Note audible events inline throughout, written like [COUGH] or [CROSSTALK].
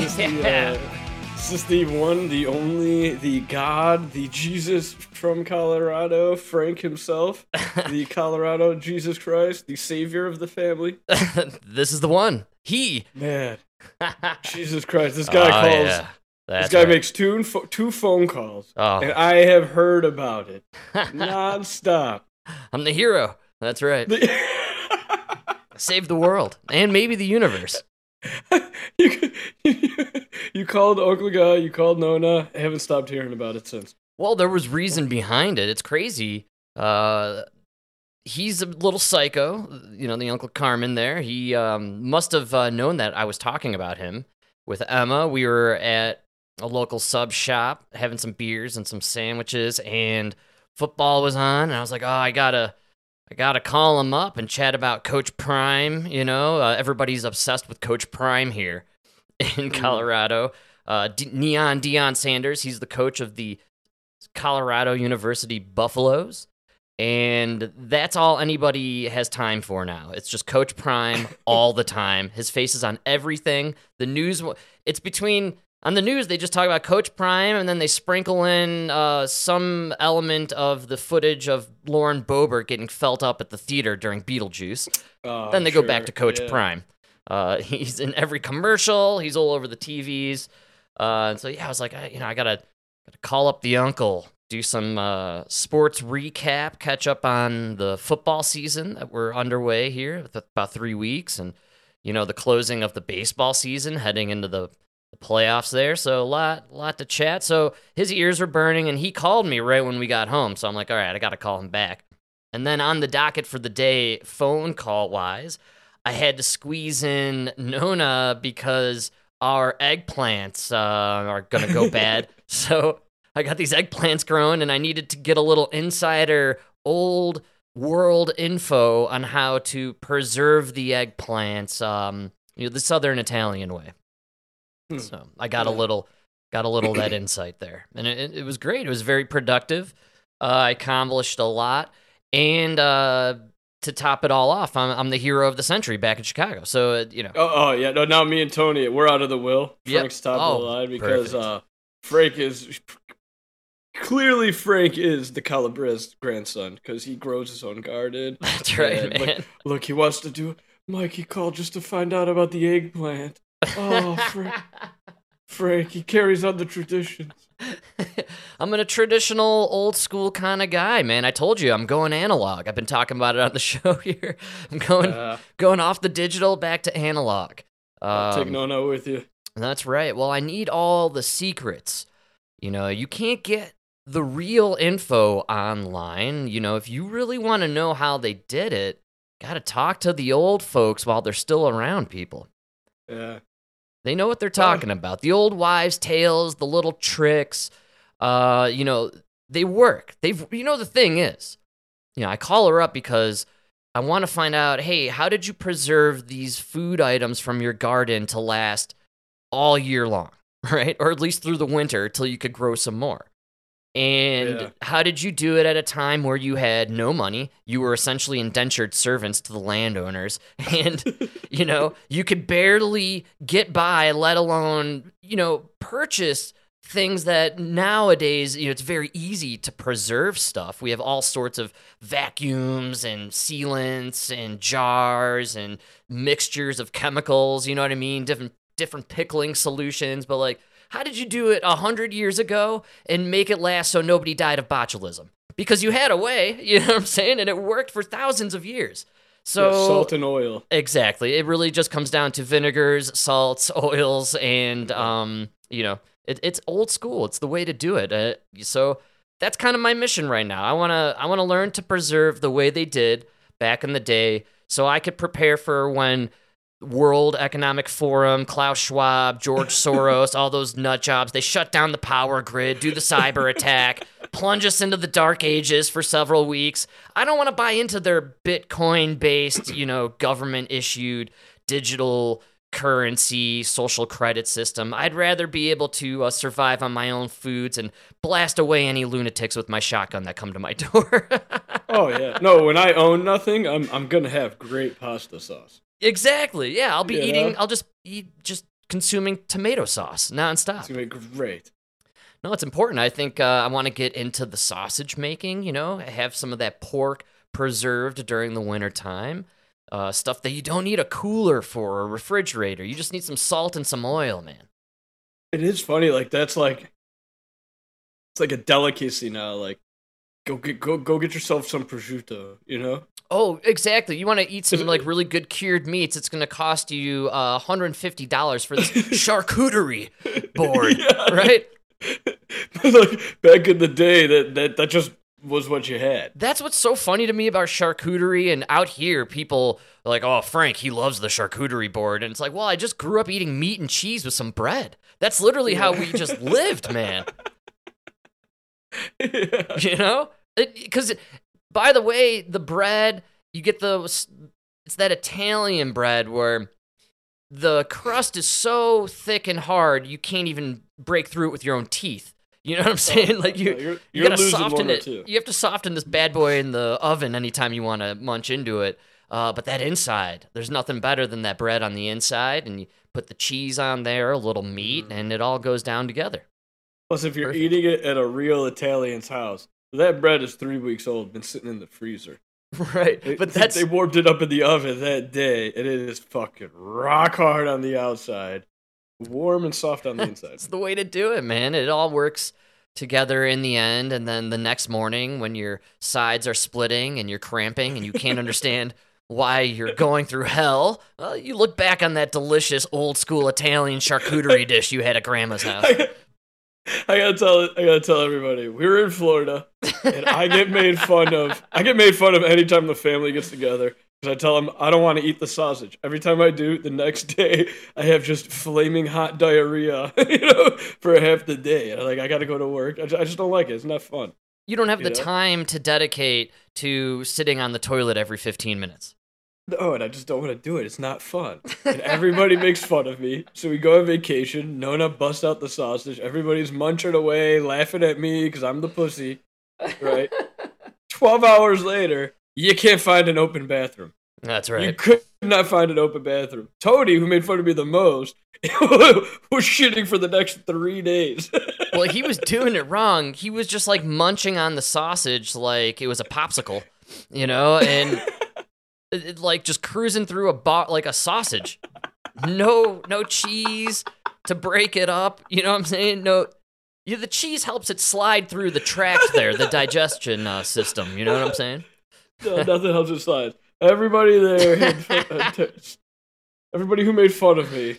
Is this, the, Yeah. uh, is the one, the only, the God, the Jesus from Colorado, Frank himself, the [LAUGHS] Colorado Jesus Christ, the Savior of the family? [LAUGHS] this is the one. He. Man, [LAUGHS] Jesus Christ, this guy Oh, calls. yeah. That's This guy right. makes two two phone calls, Oh. and I have heard about it nonstop. I'm the hero. That's right. The- Save the world and maybe the universe. you, you called Guy, you called Nona. I haven't stopped hearing about it since. Well, there was reason behind it. It's crazy. Uh, he's a little psycho. You know, the Uncle Carmen there. He um, must have uh, known that I was talking about him with Emma. We were at a local sub shop having some beers and some sandwiches, and football was on. And I was like, oh, I gotta. I gotta call him up and chat about Coach Prime. You know, uh, everybody's obsessed with Coach Prime here [LAUGHS] in Colorado. Uh, D- Neon Deion Sanders, he's the coach of the Colorado University Buffaloes. And that's all anybody has time for now. It's just Coach Prime [LAUGHS] all the time. His face is on everything. The news, it's between, on the news, they just talk about Coach Prime and then they sprinkle in uh, some element of the footage of Lauren Boebert getting felt up at the theater during Beetlejuice Oh, then they go back to Coach yeah. Prime. Uh, [LAUGHS] he's in every commercial. He's all over the TVs. Uh, and so yeah, I was like, I, you know, I gotta gotta call up the uncle, do some uh, sports recap, catch up on the football season that we're underway here, about three weeks, and you know the closing of the baseball season, heading into the, the playoffs there. So a lot, lot to chat. So his ears were burning, and he called me right when we got home. So I'm like, all right, I gotta call him back. And then on the docket for the day, phone call wise, I had to squeeze in Nona because our eggplants uh, are going to go [LAUGHS] bad. so I got these eggplants growing and I needed to get a little insider old world info on how to preserve the eggplants um, you know, the southern Italian way. Hmm. So I got a little got a little of that [CLEARS THROAT] insight there. And it, it- it was great. It was very productive. Uh, I accomplished a lot. And uh, to top it all off, I'm, I'm the hero of the century back in Chicago. So, uh, you know, Oh, oh yeah, no. Now me and Tony, we're out of the will. Yep. Frank's top Oh, of the line because uh, Frank is clearly Frank is the Calabrese grandson because he grows his own garden. [LAUGHS] that's right, man. Look, he wants to do. Mike, he called just to find out about the eggplant. [LAUGHS] Oh, Frank, Frank, he carries on the traditions. [LAUGHS] I'm in a traditional old school kind of guy, man. I told you I'm going analog. I've been talking about it on the [LAUGHS] show here. I'm going Uh, going off the digital back to analog. take Um, Nona with you. That's right. Well, I need all the secrets. You know, you can't get the real info online. You know, if you really want to know how they did it, got to talk to the old folks while they're still around, people. Yeah. They know what they're talking about. The old wives' tales, the little tricks. Uh, you know, they work. They've you know the thing is, you know, I call her up because I want to find out, hey, how did you preserve these food items from your garden to last all year long, [LAUGHS] right? Or at least through the winter till you could grow some more. And Yeah. how did you do it at a time where you had no money? You were essentially indentured servants to the landowners. [LAUGHS] And you know, you could barely get by, let alone, you know, purchase things that nowadays, you know, it's very easy to preserve stuff. We have all sorts of vacuums and sealants and jars and mixtures of chemicals, you know what I mean? Different different pickling solutions, but like how did you do it a hundred years ago and make it last so nobody died of botulism? Because you had a way, [LAUGHS] you know what I'm saying, and it worked for thousands of years. So Yeah, salt and oil. Exactly. It really just comes down to vinegars, salts, [LAUGHS] oils, and um, you know, it, it's old school. It's the way to do it. Uh, so that's kind of my mission right now. I wanna I wanna learn to preserve the way they did back in the day, so I could prepare for when World Economic Forum, Klaus Schwab, George [LAUGHS] Soros, all those nut jobs, they shut down the power grid, do the cyber [LAUGHS] attack, plunge us into the dark ages for several weeks. I don't want to buy into their Bitcoin based, you know, government issued digital currency social credit system. I'd rather be able to uh, survive on my own foods and blast away any lunatics with my shotgun that come to my [LAUGHS] door. Oh yeah. No, when I own nothing, I'm I'm gonna have great pasta sauce. Exactly. Yeah, I'll be You eating. know? I'll just eat just consuming tomato sauce nonstop. It's gonna be great. No, it's important. I think uh, I want to get into the sausage making, you know, have some of that pork preserved during the winter time. Uh, stuff that you don't need a cooler for or a refrigerator. You just need some salt and some oil, man. It is funny, like that's like it's like a delicacy now. Like go get go go get yourself some prosciutto, you know? Oh, exactly. You want to eat some like really good cured meats. It's going to cost you uh, $150 for this [LAUGHS] charcuterie board, [LAUGHS] Yeah. right? [LAUGHS] like back in the day that, that that just was what you had. That's what's so funny to me about charcuterie. And out here, people are like, oh, Frank, he loves the charcuterie board. And it's like, well, I just grew up eating meat and cheese with some bread. That's literally how we just lived, man. yeah. You know? Because, by the way, the bread, you get the, it's that Italian bread where the crust is so thick and hard, you can't even break through it with your own teeth. You know what I'm saying? Like you, Oh, you're, you you're gotta soften it. You have to soften this bad boy in the oven anytime you want to munch into it. Uh, but that inside, there's nothing better than that bread on the inside, and you put the cheese on there, a little meat, Mm. and it all goes down together. Plus, if you're Perfect. eating it at a real Italian's house, that bread is three weeks old, been sitting in the freezer. [LAUGHS] right. They- But [LAUGHS] that's they warmed it up in the oven that day, and it is fucking rock hard on the outside, warm and soft on the [LAUGHS] inside. That's the way to do it, man. It all works together in the end. And then the next morning, when your sides are splitting and you're cramping and you can't understand why you're going through hell, well, you look back on that delicious old school Italian charcuterie dish you had at grandma's house. I gotta tell I gotta tell everybody we were in Florida, and I get made fun of. [LAUGHS] I get made fun of anytime the family gets together because I tell them I don't want to eat the sausage. Every time I do, the next day I have just flaming hot diarrhea, [LAUGHS] you know, for half the day. And I'm like I gotta go to work. I just, I just don't like it. It's not fun. You don't have the know? time to dedicate to sitting on the toilet every 15 minutes. No, and I just don't want to do it. It's not fun. And everybody makes fun of me. So we go on vacation. Nona busts out the sausage. Everybody's munching away, laughing at me because I'm the pussy. Right? [LAUGHS] 12 hours later, you can't find an open bathroom. That's right. You could not find an open bathroom. Tony, who made fun of me the most, [LAUGHS] was shitting for the next three days. [LAUGHS] well, he was doing it wrong. He was just like munching on the sausage like it was a popsicle, you know, and like just cruising through a bo- like a sausage. No, no cheese to break it up. You know what I'm saying? No, yeah, the cheese helps it slide through the tracts there, the digestion uh, system. You know what I'm saying? no, nothing helps it slide. Everybody there, [LAUGHS] uh, everybody who made fun of me,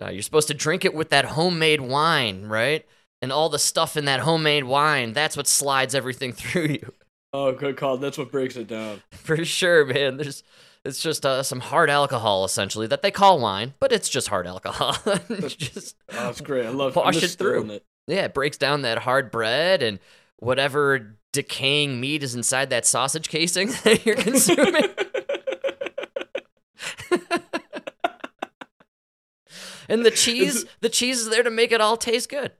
Uh, you're supposed to drink it with that homemade wine, right? And all the stuff in that homemade wine, that's what slides everything [LAUGHS] through you. Oh, good call. That's what breaks it down. [LAUGHS] For sure, man. There's it's just uh, some hard alcohol essentially that they call wine, but it's just hard alcohol. [LAUGHS] Just Oh, that's great. I love Wash it through. It. yeah, it breaks down that hard bread and whatever decaying meat is inside that sausage casing [LAUGHS] that you're consuming. and the cheese, the cheese is there to make it all taste good.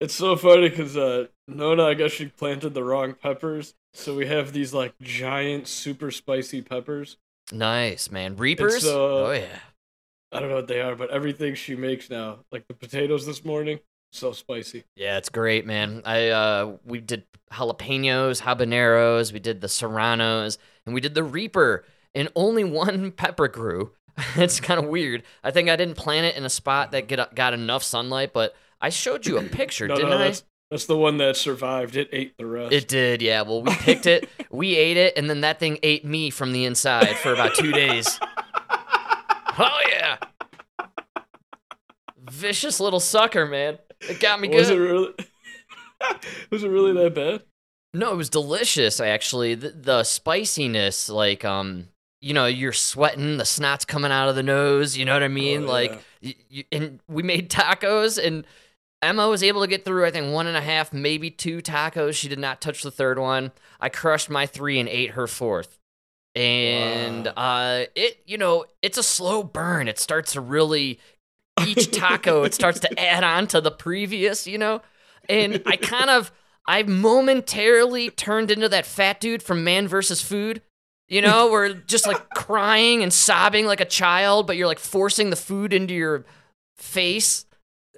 It's so funny because uh, Nona, I guess she planted the wrong peppers, so we have these like giant, super spicy peppers. nice, man. Reapers? uh, oh yeah. I don't know what they are, but everything she makes now, like the potatoes this morning, so spicy. Yeah, it's great, man. I uh we did jalapenos, habaneros, we did the serranos, and we did the reaper, and only one [LAUGHS] pepper grew. [LAUGHS] it's kind of weird. I think I didn't plant it in a spot that get got enough sunlight, but I showed you a [CLEARS THROAT] picture, No, didn't no, I? that's that's the one that survived. It ate the rest. It did, yeah. Well, we picked it, [LAUGHS] we ate it, and then that thing ate me from the inside for about two days. [LAUGHS] Oh yeah, vicious little sucker, man. It got me was good. it really? [LAUGHS] was it really that bad? No, it was delicious actually. The, the spiciness, like um, you know, you're sweating, the snot's coming out of the nose. You know what I mean? Oh, like, y y and we made tacos, and Emma was able to get through. I think one and a half, maybe two tacos. She did not touch the third one. I crushed my three and ate her fourth. And Wow. uh, it, you know, it's a slow burn. It starts to really each taco it starts to add on to the previous, you know? And I kind of I momentarily turned into that fat dude from Man versus Food You know, we're just like crying and sobbing like a child, but you're like forcing the food into your face.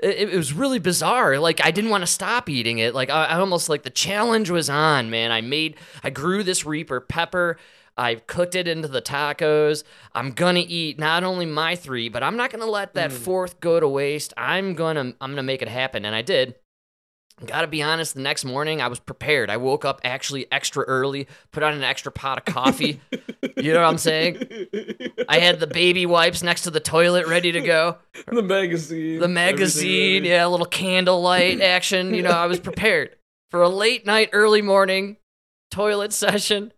It, it was really bizarre. Like I didn't want to stop eating it. Like I, I almost like the challenge was on, man. I made, I grew this Reaper pepper. I cooked it into the tacos. I'm gonna eat not only my three, but I'm not gonna let that Mm. fourth go to waste. I'm gonna, I'm gonna make it happen, and I did. Gotta be honest, the next morning I was prepared. I woke up actually extra early, put on an extra pot of coffee. you know what I'm saying? I had the baby wipes next to the toilet ready to go. [LAUGHS] the magazine. The magazine, yeah, a little candlelight [LAUGHS] action. You know, I was prepared for a late night, early morning toilet session.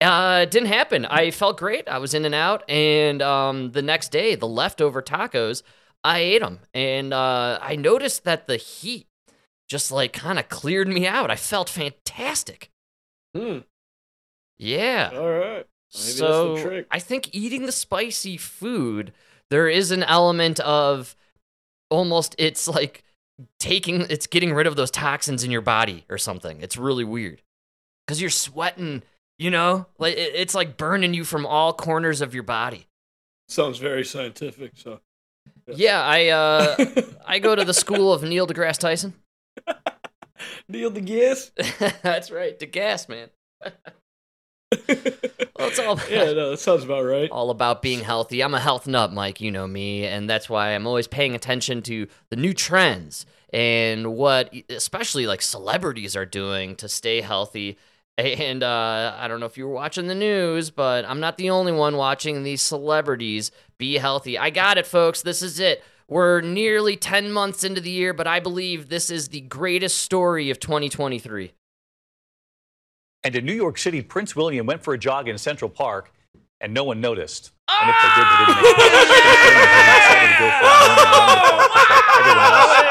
Uh, it didn't happen. I felt great. I was in and out, and um, the next day, the leftover tacos, I ate them, and uh, I noticed that the heat just like kind of cleared me out. I felt fantastic. ready. Yeah. Hmm, all right. so that's the trick. I think eating the spicy food, there is an element of almost it's like taking it's getting rid of those toxins in your body or something. It's really weird because you're sweating. You know, like it's like burning you from all corners of your body. Sounds very scientific. So. Yeah, I uh, [LAUGHS] I go to the school of Neil deGrasse Tyson. Neil deGrasse. [LAUGHS] That's right, DeGrasse man. [LAUGHS] Well, it's all yeah, no, that sounds about right. all about being healthy. I'm a health nut, Mike. You know me, and that's why I'm always paying attention to the new trends and what, especially like celebrities, are doing to stay healthy. And uh, I don't know if you were watching the news, but I'm not the only one watching these celebrities be healthy. I got it, folks. This is it. We're nearly 10 months into the year, but I believe this is the greatest story of 2023. And in New York City, Prince William went for a jog in Central Park, and no one noticed. And if they did, they didn't make it. Prince William decided to go for a morning in the park just like everyone else.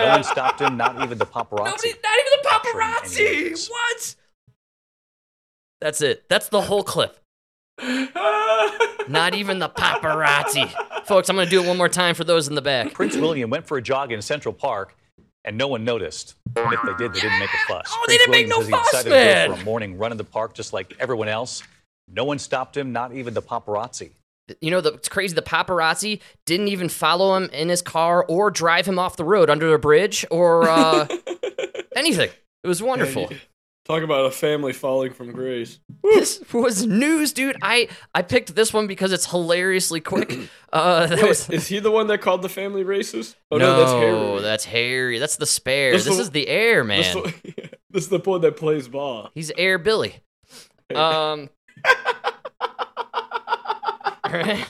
No one oh, [LAUGHS] stopped him, not even the paparazzi. Nobody, not even the paparazzi. What? That's it. That's the whole clip. [LAUGHS] Not even the paparazzi. Folks, I'm going to do it one more time for those in the back. Prince William went for a jog in Central Park, and no one noticed. And if they did, they didn't make a fuss. Oh, they Prince didn't make William no says he fuss, decided to go for a morning run in the park just like everyone else. No one stopped him, not even the paparazzi. You know, the, it's crazy. The paparazzi didn't even follow him in his car or drive him off the road under a bridge or uh, [LAUGHS] anything. It was wonderful. Talk about a family falling from grace. This was news, dude. I, I picked this one because it's hilariously quick. [CLEARS THROAT] Uh, that Wait, was, is he the one that called the family racist? Oh no, no, that's Harry. that's Harry. That's the spare. That's this the- is the air, man. The, [LAUGHS] this is the boy that plays ball. He's Air Billy. [LAUGHS] Um. [LAUGHS] I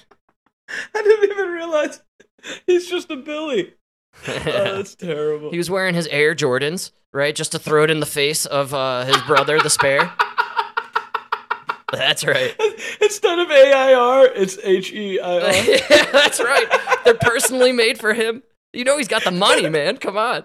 didn't even realize he's just a Billy. Oh, that's terrible. he was wearing his Air Jordans, right, just to throw it in the face of uh, his brother, the spare. That's right. Instead of AIR, it's H E I R. [LAUGHS] yeah, that's right. They're personally made for him. You know he's got the money, man. Come on.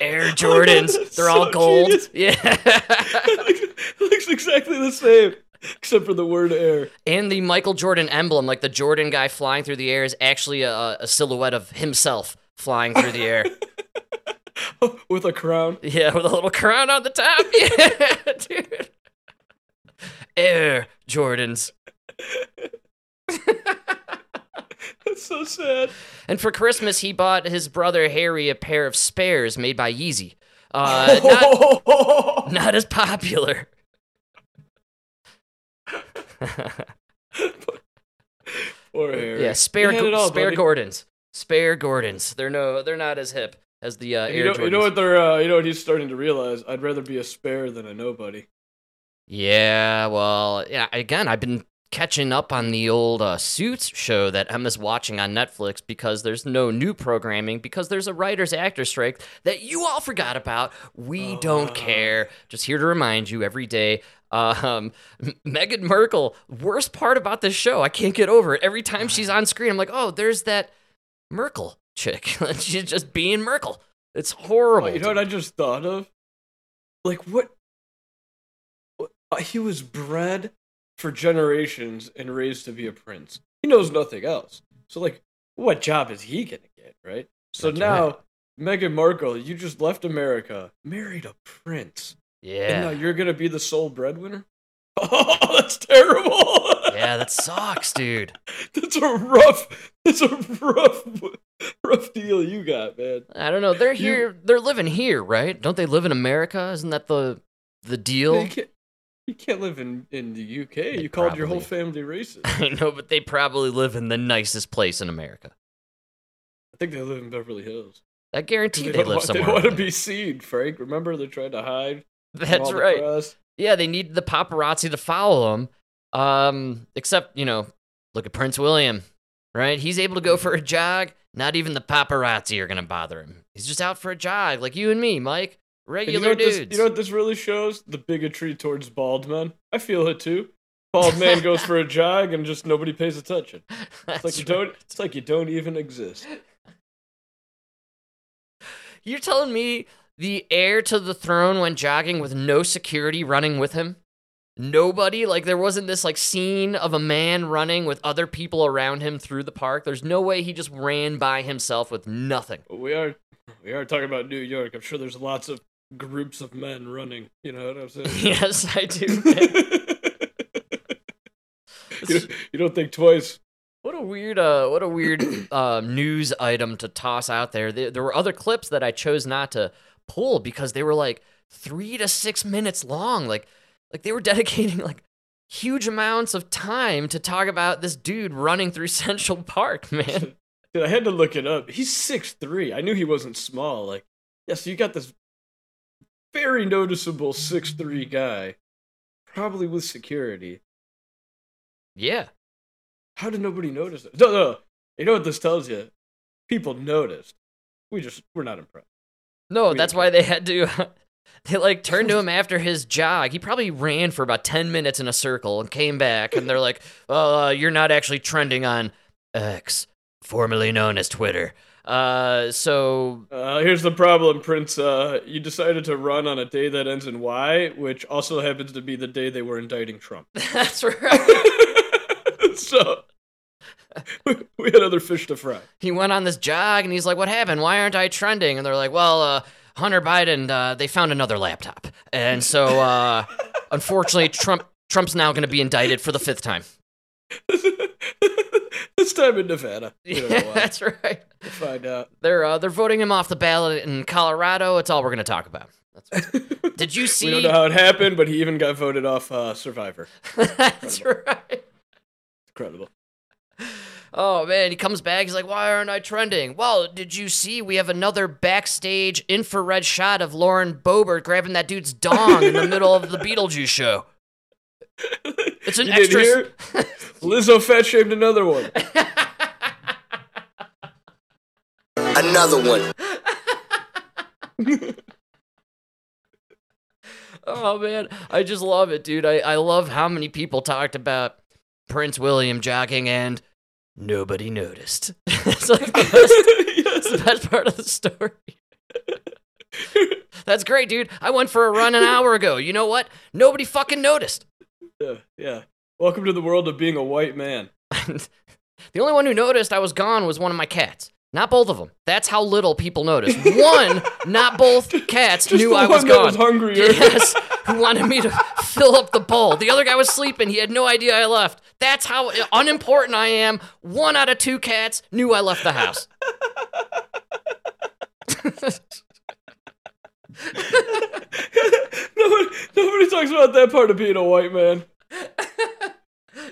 Air Jordans. that's They're all gold. genius. Yeah. It [LAUGHS] looks exactly the same, except for the word air. and the Michael Jordan emblem, like the Jordan guy flying through the air, is actually a, a silhouette of himself flying through the air. [LAUGHS] [LAUGHS] With a crown. Yeah, with a little crown on the top. [LAUGHS] Yeah, dude. Air Jordans. [LAUGHS] That's so sad. And for Christmas, he bought his brother Harry a pair of spares made by Yeezy. Uh, not, not as popular. Poor Harry. yeah, spare all, spare buddy. Gordons. Spare Gordons. They're no, they're not as hip as the uh, You know, you know what they're. Uh, you know what he's starting to realize. I'd rather be a spare than a nobody. Yeah, well, yeah. Again, I've been catching up on the old uh, Suits show that Emma's watching on Netflix because there's no new programming because there's a writers actor strike that you all forgot about. We don't Oh. care. Just here to remind you every day. Um, M- Meghan Merkel. Worst part about this show, I can't get over it. Every time [SIGHS] she's on screen, I'm like, oh, there's that Merkel chick. [LAUGHS] she's just being Merkel. It's horrible. Oh, you know what I just thought of? Like what? what- uh, He was bred for generations and raised to be a prince. He knows nothing else. So like, what job is he gonna get, right? So That's now, right. Meghan Markle, you just left America, married a prince, and now yeah. you're gonna be the sole breadwinner. [LAUGHS] Oh, that's terrible. Yeah, that [LAUGHS] sucks, dude. that's a rough. That's a rough, [LAUGHS] rough deal you got, man. I don't know. They're You- here. They're living here, right? Don't they live in America? Isn't that the the deal? You can't, you can't live in, in the UK. You called your whole family racist. [LAUGHS] I know, but they probably live in the nicest place in America. I think they live in Beverly Hills. I guarantee They they, live want, they somewhere. don't want to be seen, Frank. Remember, they tried to hide. That's right. press? Yeah, they need the paparazzi to follow them. Um, except you know, look at Prince William, right? He's able to go for a jog. Not even the paparazzi are gonna bother him. He's just out for a jog, like you and me, Mike. And Regular you know what this, dudes. you know what this really shows? The bigotry towards bald men. I feel it too. Bald man goes for a [LAUGHS] jog and just nobody pays attention. It's like you don't. It's like you don't even exist. You're telling me the heir to the throne went jogging with no security running with him? Nobody? Like there wasn't this like scene of a man running with other people around him through the park. There's no way he just ran by himself with nothing. We are. We are talking about New York. I'm sure there's lots of groups of men running. You know what I'm saying? [LAUGHS] yes, I do. [LAUGHS] you, don't- you don't think twice. What a weird, uh, what a weird [CLEARS THROAT] uh, news item to toss out there. there. There were other clips that I chose not to pull because they were like three to six minutes long. Like, like they were [LAUGHS] dedicating like huge amounts of time to talk about this dude running through [LAUGHS] Central Park, man. [LAUGHS] Dude, I had to look it up. He's six three. I knew he wasn't small. Like, yeah, so you got this very noticeable six three guy, probably with security. Yeah, How did nobody notice it? No, no. You know what this tells you? People noticed. We just we're not impressed. no, We that's why they had to. [LAUGHS] They like turned to him after his jog. He probably ran for about ten minutes in a circle and came back, and they're like, [LAUGHS] uh, you're not actually trending on X, formerly known as Twitter." Uh, so Uh, here's the problem, Prince. Uh, you decided to run on a day that ends in Y, which also happens to be the day they were indicting Trump. [LAUGHS] that's right. so we had other fish to fry. he went on this jog, and he's like, "What happened? Why aren't I trending?" And they're like, "Well, uh, Hunter Biden, uh, they found another laptop, and so uh, [LAUGHS] unfortunately, Trump Trump's now going to be indicted for the fifth time." [LAUGHS] this time in Nevada. [LAUGHS] We Yeah, that's right. We'll find out. They're uh, they're voting him off the ballot in Colorado. It's all we're gonna talk about. That's Did you We see? don't know how it happened, but he even got voted off uh, Survivor. That's right. Incredible. Oh man, he comes back. He's like, "Why aren't I trending?" Well, did you see? We have another backstage infrared shot of Lauren Boebert grabbing that dude's dong in the [LAUGHS] middle of the Beetlejuice show. It's an You didn't extra. hear? [LAUGHS] Lizzo fat shamed another one. Another one. [LAUGHS] Oh man, I just love it, dude. I, I love how many people talked about Prince William jogging and nobody noticed. [LAUGHS] it's like the best, it's the best part of the story. That's great, dude. I went for a run an hour ago. You know what? Nobody fucking noticed. yeah, yeah. Welcome to the world of being a white man. [LAUGHS] the only one who noticed I was gone was one of my cats. Not both of them. That's how little people noticed. One, [LAUGHS] not both cats Just knew I was gone. was hungrier. Yes, who wanted me to fill up the bowl. The other guy was sleeping. He had no idea I left. That's how unimportant I am. One out of two cats knew I left the house. [LAUGHS] nobody, nobody talks about that part of being a white man.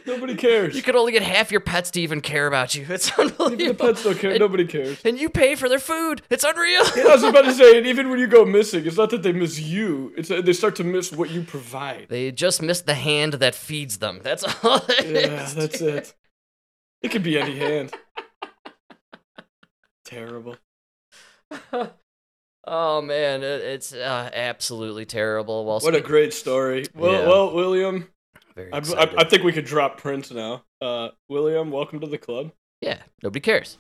Nobody cares. You could only get half your pets to even care about you. It's unbelievable. Even the pets don't care. And- Nobody cares. And you pay for their food. It's unreal. Yeah, I was about to say, and even when you go missing, it's not that they miss you; it's that they start to miss what you provide. They just miss the hand that feeds them. That's [LAUGHS] all it Yeah, is. that's it. It could be any hand. [LAUGHS] Terrible. [LAUGHS] Oh man, it's uh, absolutely terrible. Well, What a great story. Well, Yeah. well, William, very I, I. I think we could drop Prince now. Uh, William, welcome to the club. yeah, nobody cares.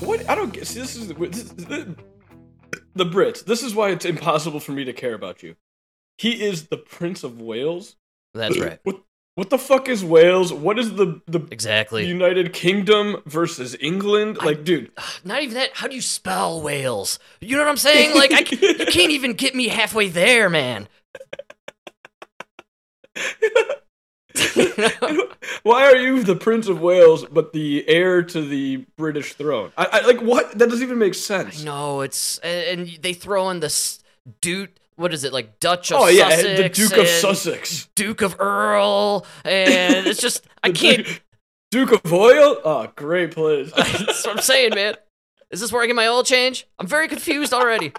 What? I don't get. See, this is this, is- the Brits. This is why it's impossible for me to care about you. He is the Prince of Wales. That's right. What what the fuck is Wales? What is the the Exactly. United Kingdom versus England? Like, dude, [SIGHS] Not even that. How do you spell Wales? You know what I'm saying? Like, I, you can't [LAUGHS] even get me halfway there, man. [LAUGHS] [LAUGHS] why are you the Prince of Wales but the heir to the British throne? I, I like what? That doesn't even make sense. No, it's and, and they throw in this dude. What is it like Dutch of Sussex. Oh yeah, Sussex? the Duke of Sussex. Duke of Earl, and it's just [LAUGHS] I can't. Duke- Duke of Oil? Oh, great place. [LAUGHS] That's what I'm saying, man. Is this where I get my oil change? I'm very confused already.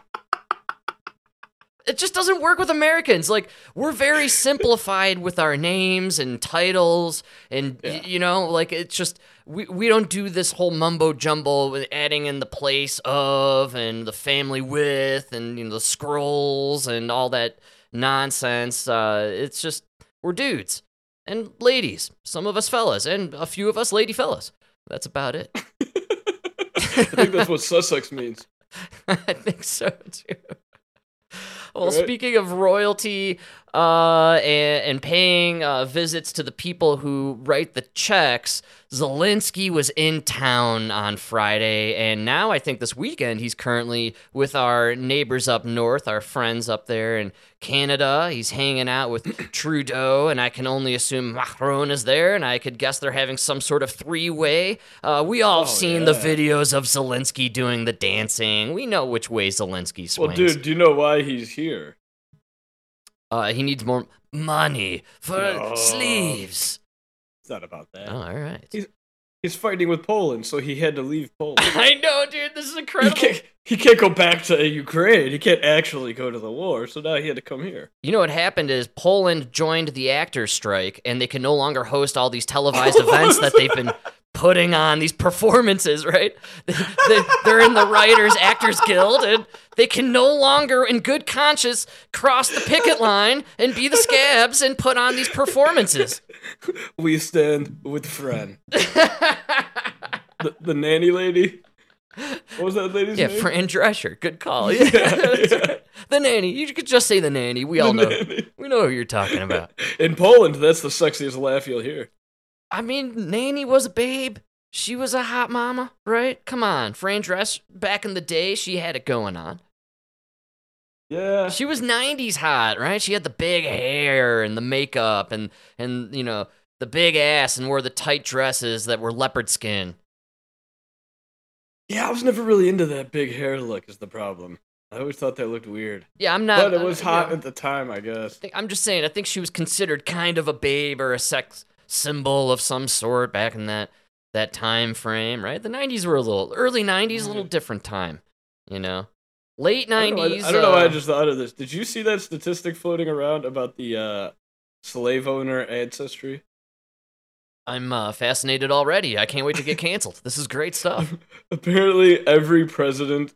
It just doesn't work with Americans. Like we're very simplified with our names and titles, and y- Yeah. you know, like it's just we we don't do this whole mumbo jumbo with adding in the place of and the family with and you know the scrolls and all that nonsense. Uh, it's just we're dudes and ladies. Some of us fellas and a few of us lady fellas. That's about it. [LAUGHS] I think that's what [LAUGHS] Sussex means. I think so too. Well, Right. speaking of royalty uh, and, and paying uh, visits to the people who write the checks, Zelensky was in town on Friday, and now I think this weekend he's currently with our neighbors up north, our friends up there in Canada. He's hanging out with [CLEARS THROAT] Trudeau, and I can only assume Macron is there, and I could guess they're having some sort of three way. Uh, we all have Oh, seen the videos of Zelensky doing the dancing. We know which way Zelensky swings. Well, dude, do you know why he's here? Uh, he needs more money for No. sleeves. It's not about that. Oh, all right. He's- He's fighting with Poland, so he had to leave Poland. [LAUGHS] I know, dude. This is he, incredible. can't, he can't go back to Ukraine. He can't actually go to the war, so now he had to come here. You know what happened is Poland joined the actors strike, and they can no longer host all these televised [LAUGHS] events that they've been putting on these performances. Right? They, they, they're in the Writers Actors Guild, and they can no longer, in good conscience, cross the picket line and be the scabs and put on these performances. [LAUGHS] We stand with Fran. [LAUGHS] the, the nanny lady. What was that lady's Yeah, name? Yeah, Fran Drescher. Good call. Yeah, Yeah, yeah. [LAUGHS] The nanny. You could just say the nanny. We all The know. nanny. We know who you're talking about. In Poland, that's the sexiest laugh you'll hear. I mean, Nanny was a babe. She was a hot mama, right? Come on. Fran Dress, back in the day, she had it going on. Yeah. She was 90s hot, right? She had the big hair and the makeup and, and you know, the big ass and wore the tight dresses that were leopard skin. Yeah, I was never really into that big hair look. Is the problem? I always thought that looked weird, Yeah, I'm not. but it was uh, hot at the time, I guess. I'm just saying, I think she was considered kind of a babe or a sex symbol of some sort back in that that time frame, right? The 90s were a little early 90s, a little different time, you know. Late I don't, know, 90s. I, don't know why I uh, just thought of this. Did you see that statistic floating around about the uh, slave owner ancestry? I'm uh, fascinated already. I can't wait to get [LAUGHS] canceled. This is great stuff. [LAUGHS] Apparently, every president,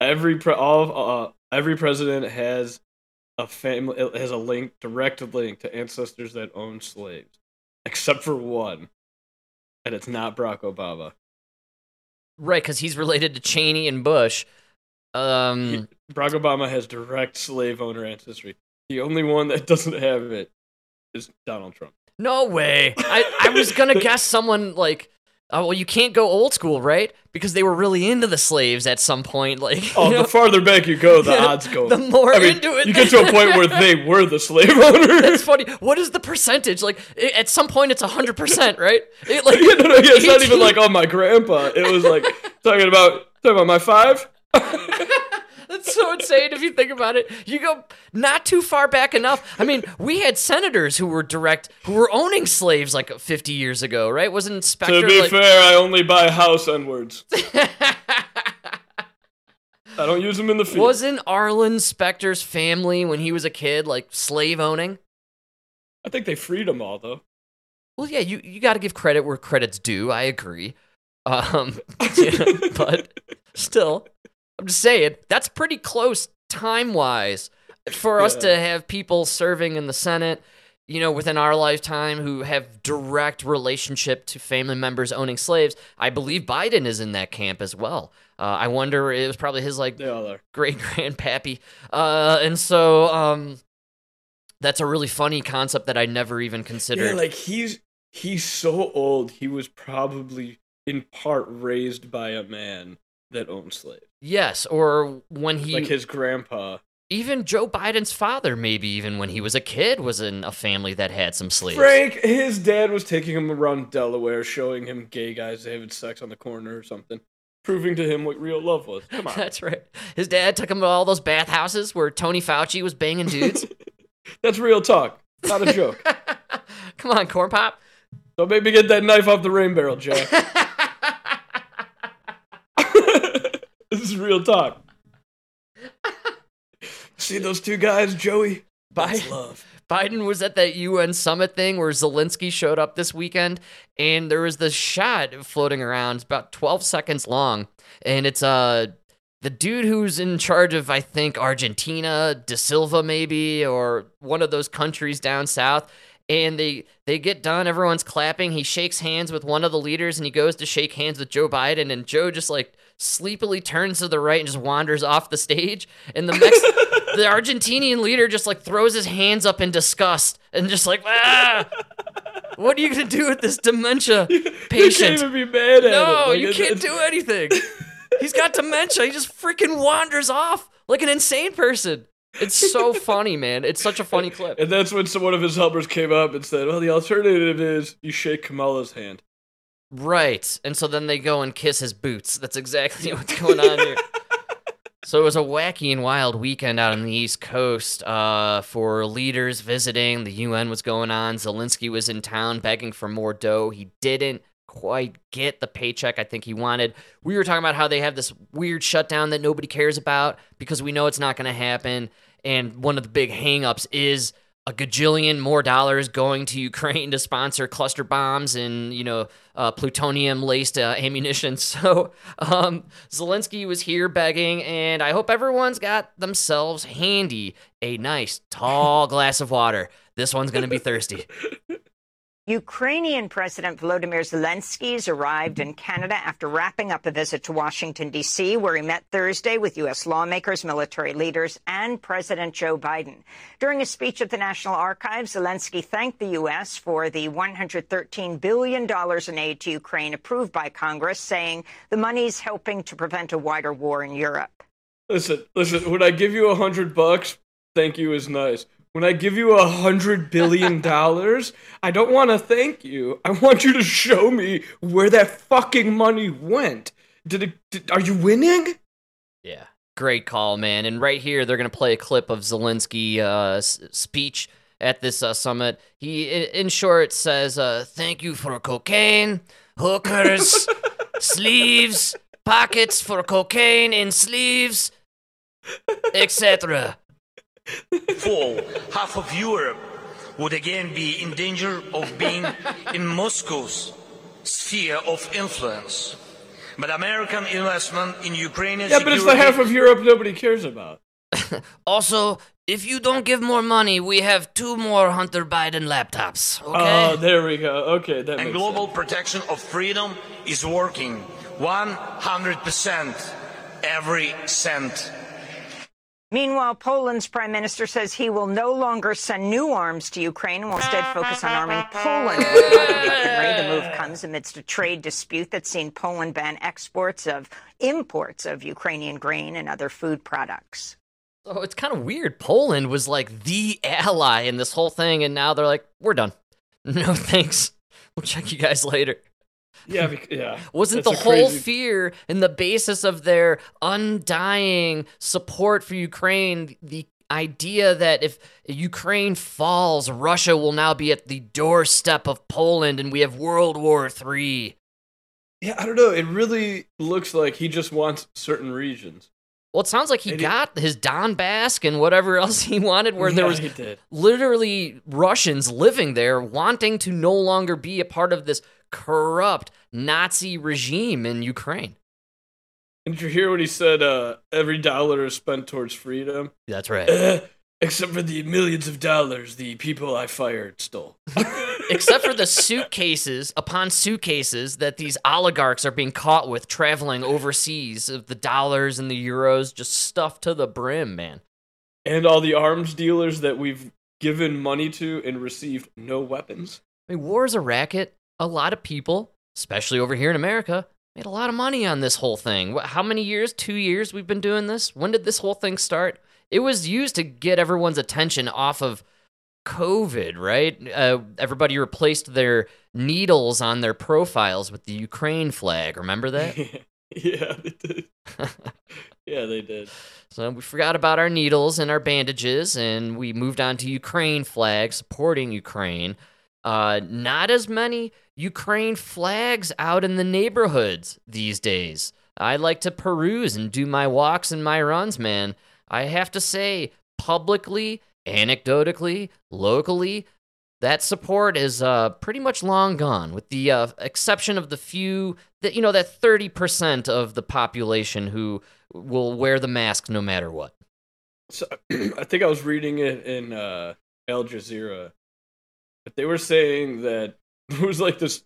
every pre- all uh, every president has a family has a link, direct link to ancestors that owned slaves, [LAUGHS] except for one, and it's not Barack Obama. right, because he's related to Cheney and Bush. Um, Barack Obama has direct slave owner ancestry. The only one that [LAUGHS] doesn't have it is Donald Trump. no way. I, I was gonna [LAUGHS] guess someone like, oh well, you can't go old school, right? Because they were really into the slaves at some point. Like, Oh, you know, the [LAUGHS] farther back you go, the odds go. the more I mean, into it you get to a point where they were the slave owner. [LAUGHS] That's funny. What is the percentage? Like, at some point, it's hundred percent, right? It, like, [LAUGHS] yeah, no, no, yeah, it's not even like, oh, my grandpa. It was like talking about talking about my five. That's [LAUGHS] so insane if you think about it. You go not too far back enough. I mean, we had senators who were direct, who were owning slaves like 50 years ago, right? Wasn't Inspector to be like, fair, I only buy house n words. [LAUGHS] I don't use them in the field. Wasn't Arlen Specter's family when he was a kid like slave owning? I think they freed them all though. Well, yeah, you, you got to give credit where credit's due. I agree. Um, [LAUGHS] but still, I'm just saying that's pretty close time wise for us Yeah. to have people serving in the Senate. you know, within our lifetime who have direct relationship to family members owning slaves. I believe Biden is in that camp as well. Uh, I wonder it was probably his like They all are. great grandpappy. Uh, and so um, that's a really funny concept that I never even considered. Yeah, like he's he's so old. He was probably in part raised by a man that owned slaves, yes, or when he like his grandpa. even Joe Biden's father, maybe even when he was a kid, was in a family that had some slaves. Frank, his dad was taking him around Delaware, showing him gay guys having sex on the corner or something, proving to him what real love was. Come on, That's right. His dad took him to all those bathhouses where Tony Fauci was banging dudes. [LAUGHS] that's real talk, not a joke. [LAUGHS] Come on, corn pop. Don't make me get that knife off the rain barrel, Jack. [LAUGHS] this is real talk. [LAUGHS] See those two guys, Joey? That's Biden, love. Biden was at that UN summit thing where Zelensky showed up this weekend, and there was this shot floating around. It's about 12 seconds long, and it's uh the dude who's in charge of I think Argentina, De Silva maybe, or one of those countries down south. And they they get done. Everyone's clapping. He shakes hands with one of the leaders, and he goes to shake hands with Joe Biden. And Joe just like sleepily turns to the right and just wanders off the stage. And the Mex- [LAUGHS] the Argentinian leader just like throws his hands up in disgust and just like, ah, what are you gonna do with this dementia [LAUGHS] You can't patient? even be mad at No, him. Like, you can't do anything. He's got dementia. He just freaking wanders off like an insane person. It's so [LAUGHS] funny, man. It's such a funny clip. And that's when some one of his helpers came up and said, "Well, the alternative is you shake Kamala's hand." Right. And so then they go and kiss his boots. That's exactly [LAUGHS] what's going on here. So it was a wacky and wild weekend out on the East Coast uh, for leaders visiting. The UN was going on. Zelensky was in town begging for more dough. He didn't quite get the paycheck I think he wanted. We were talking about how they have this weird shutdown that nobody cares about because we know it's not going to happen. And one of the big hangups is a gajillion more dollars going to Ukraine to sponsor cluster bombs and you know uh, plutonium laced uh, ammunition. [LAUGHS] So um, Zelensky was here begging, and I hope everyone's got themselves handy a nice tall [LAUGHS] glass of water. This one's gonna be thirsty. [LAUGHS] Ukrainian President Volodymyr Zelensky has arrived in Canada after wrapping up a visit to Washington, D.C., where he met Thursday with U.S. lawmakers, military leaders, and President Joe Biden. During a speech at the National Archives, Zelensky thanked the U.S. for the $113 billion in aid to Ukraine approved by Congress, saying the money is helping to prevent a wider war in Europe. Listen, listen. would I give you a hundred bucks, thank you is nice. When I give you a hundred billion [LAUGHS] dollars, I don't want to thank you. I want you to show me where that fucking money went. Did it? Did, are you winning? Yeah, great call, man. And right here, they're gonna play a clip of Zelensky uh, s- speech at this uh, summit. He, in short, says, uh, "Thank you for cocaine, hookers, [LAUGHS] sleeves, pockets for cocaine in sleeves, etc." fall, half of Europe would again be in danger of being in Moscow's sphere of influence. But American investment in Ukrainian Yeah, but it's the half of Europe nobody cares about. [LAUGHS] Also, if you don't give more money, we have two more Hunter Biden laptops. Oh, Okay. there we go. Okay, that and makes global sense. protection of freedom is working 100% every cent. Meanwhile, Poland's prime minister says he will no longer send new arms to Ukraine and will instead focus on arming Poland with modern weaponry. The move comes amidst a trade dispute that's seen Poland ban exports of imports of Ukrainian grain and other food products. So it's kind of weird. Poland was like the ally in this whole thing, and now they're like, we're done. [LAUGHS] No thanks. We'll check you guys later. Yeah, [LAUGHS] bec- yeah. Wasn't That's the whole crazy- fear and the basis of their undying support for Ukraine the idea that if Ukraine falls, Russia will now be at the doorstep of Poland and we have World War III? Yeah, I don't know. It really looks like he just wants certain regions. Well, it sounds like he And he- got his Donbass and whatever else he wanted, where there was literally Russians living there wanting to no longer be a part of this corrupt Nazi regime in Ukraine. Did you hear what he said? Uh, every dollar is spent towards freedom. That's right. Eh, Except for the millions of dollars the people I fired stole. [LAUGHS] Except for the suitcases upon suitcases that these oligarchs are being caught with traveling overseas of the dollars and the euros just stuffed to the brim, man. and all the arms dealers that we've given money to and received no weapons. I mean, war is a racket. A lot of people, especially over here in America, made a lot of money on this whole thing. How many years? Two years we've been doing this? When did this whole thing start? It was used to get everyone's attention off of COVID, right? Uh, everybody replaced their needles on their profiles with the Ukraine flag. Remember that? [LAUGHS] yeah, they did. [LAUGHS] yeah, they did. So we forgot about our needles and our bandages, and we moved on to Ukraine flag, supporting Ukraine. Uh, not as many Ukraine flags out in the neighborhoods these days. I like to peruse and do my walks and my runs, man. I have to say, publicly, anecdotally, locally, that support is uh, pretty much long gone, with the uh, exception of the few that you know that thirty percent of the population who will wear the mask no matter what. So, [CLEARS THROAT] I think I was reading it in uh, Al Jazeera, but they were saying that [LAUGHS] it was like this.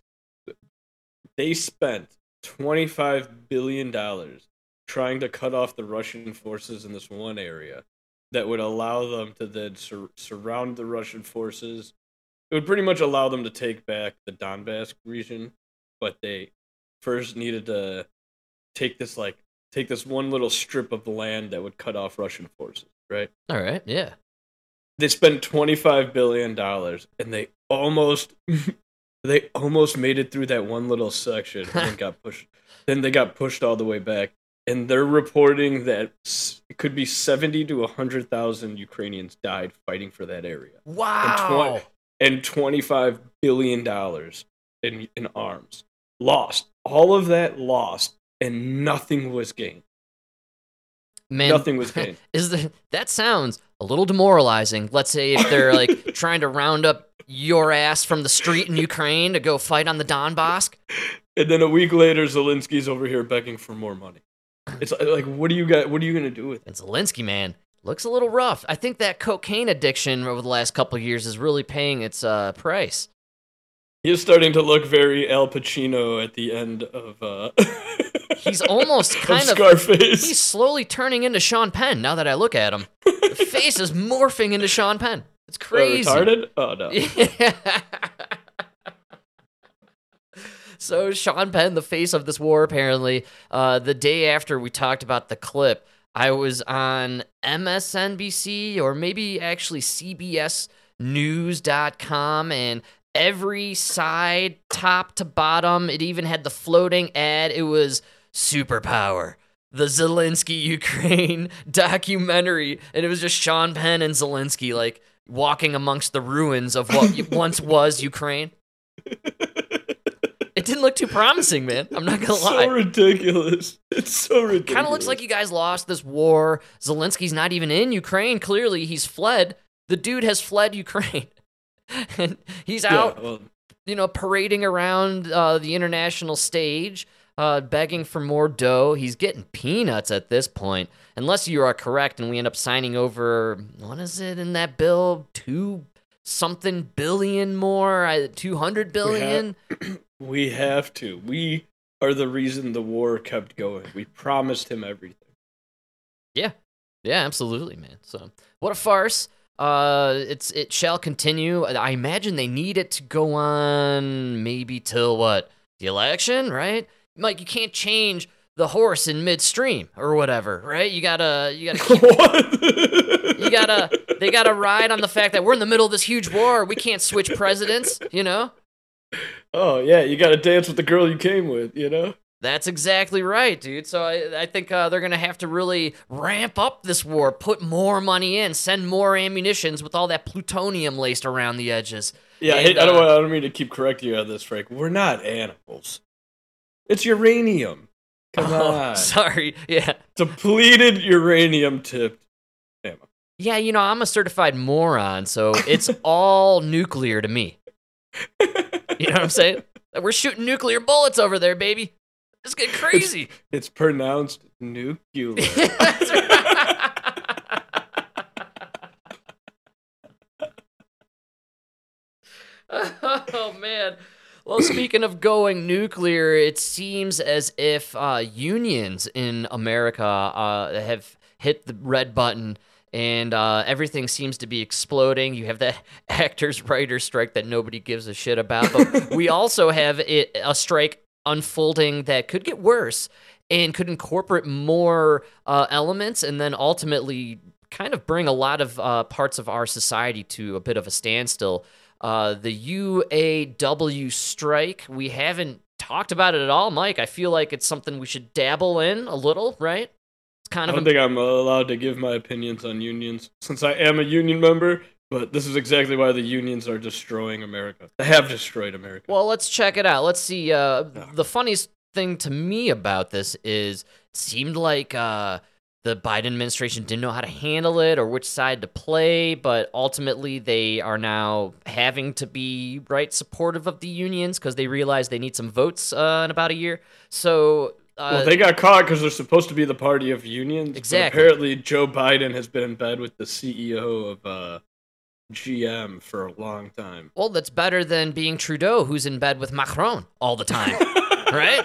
They spent twenty five billion dollars trying to cut off the Russian forces in this one area that would allow them to then sur- surround the Russian forces. It would pretty much allow them to take back the Donbass region, but they first needed to take this like take this one little strip of land that would cut off Russian forces, right? All right, yeah. They spent 25 billion dollars and they almost [LAUGHS] they almost made it through that one little section and [LAUGHS] got pushed then they got pushed all the way back. And they're reporting that it could be 70 to 100,000 Ukrainians died fighting for that area. Wow. and 25 billion dollars in in arms. Lost. All of that lost and nothing was gained Man, nothing was [LAUGHS] gained is the that sounds a little demoralizing. Let's say if they're like [LAUGHS] trying to round up your ass from the street in Ukraine to go fight on the Donbass. and then a week later Zelensky's over here begging for more money it's like what are you got what are you going to do with it And Zelensky, man, looks a little rough. I think that cocaine addiction over the last couple of years is really paying its uh, price. He is starting to look very Al Pacino at the end of uh [LAUGHS] He's almost kind of Scarface he's slowly turning into Sean Penn now that I look at him. The [LAUGHS] face is morphing into Sean Penn. It's Oh, crazy. retarded oh no Yeah. [LAUGHS] so Sean Penn, the face of this war, apparently, uh, the day after we talked about the clip, I was on MSNBC or maybe actually CBSNews.com and every side, top to bottom, it even had the floating ad. It was superpower. The Zelensky [LAUGHS] Ukraine documentary. And it was just Sean Penn and Zelensky like walking amongst the ruins of what [LAUGHS] once was Ukraine. It didn't look too promising, man. I'm not gonna so lie. So ridiculous it's so ridiculous Kind of looks like you guys lost this war. Zelensky's not even in Ukraine. Clearly, he's fled. The dude has fled Ukraine, [LAUGHS] and he's Yeah, out, well, you know, parading around uh, the international stage, uh, begging for more dough. He's getting peanuts at this point, unless you are correct, and we end up signing over. What is it in that bill? Two something billion more. I- Two hundred billion. [CLEARS THROAT] We have to. We are the reason the war kept going. We promised him everything. Yeah, yeah, absolutely, man. So what a farce. Uh, it's it shall continue. I imagine they need it to go on maybe till what the election, right? Mike, you can't change the horse in midstream or whatever, right? You gotta you gotta keep, [LAUGHS] what? you gotta they gotta ride on the fact that we're in the middle of this huge war. We can't switch presidents, you know. Oh yeah, you got to dance with the girl you came with. You know. That's exactly right, dude. So I, I think uh, they're gonna have to really ramp up this war, put more money in, send more ammunitions with all that plutonium laced around the edges. Yeah, I, And, hate, I don't. uh, I don't mean to keep correcting you on this, Frank. We're not animals. It's uranium. Come Oh, on, [LAUGHS] sorry. Yeah, depleted uranium tipped ammo. yeah. You know, I'm a certified moron, so it's [LAUGHS] all nuclear to me. You know what I'm saying? [LAUGHS] We're shooting nuclear bullets over there, baby. It's getting crazy. It's, it's pronounced nuclear. [LAUGHS] [LAUGHS] oh man. Well, speaking of going nuclear, it seems as if uh, unions in America uh, have hit the red button and uh, everything seems to be exploding. You have the [LAUGHS] actors' writers' strike that nobody gives a shit about. But we also have it, a strike unfolding that could get worse and could incorporate more uh, elements, and then ultimately kind of bring a lot of uh, parts of our society to a bit of a standstill. Uh, the UAW strike, we haven't talked about it at all, Mike. I feel like it's something we should dabble in a little, right? It's kind I of don't think I'm allowed to give my opinions on unions since I am a union member. But this is exactly why the unions are destroying America. They have destroyed America. Well, let's check it out. Let's see. Uh, the funniest thing to me about this is it seemed like uh, the Biden administration didn't know how to handle it or which side to play, but ultimately they are now having to be right supportive of the unions because they realize they need some votes uh, in about a year. So. Uh, well, they got caught because they're supposed to be the party of unions. but Exactly. apparently, Joe Biden has been in bed with the CEO of uh, GM for a long time. well, that's better than being Trudeau, who's in bed with Macron all the time, [LAUGHS] right?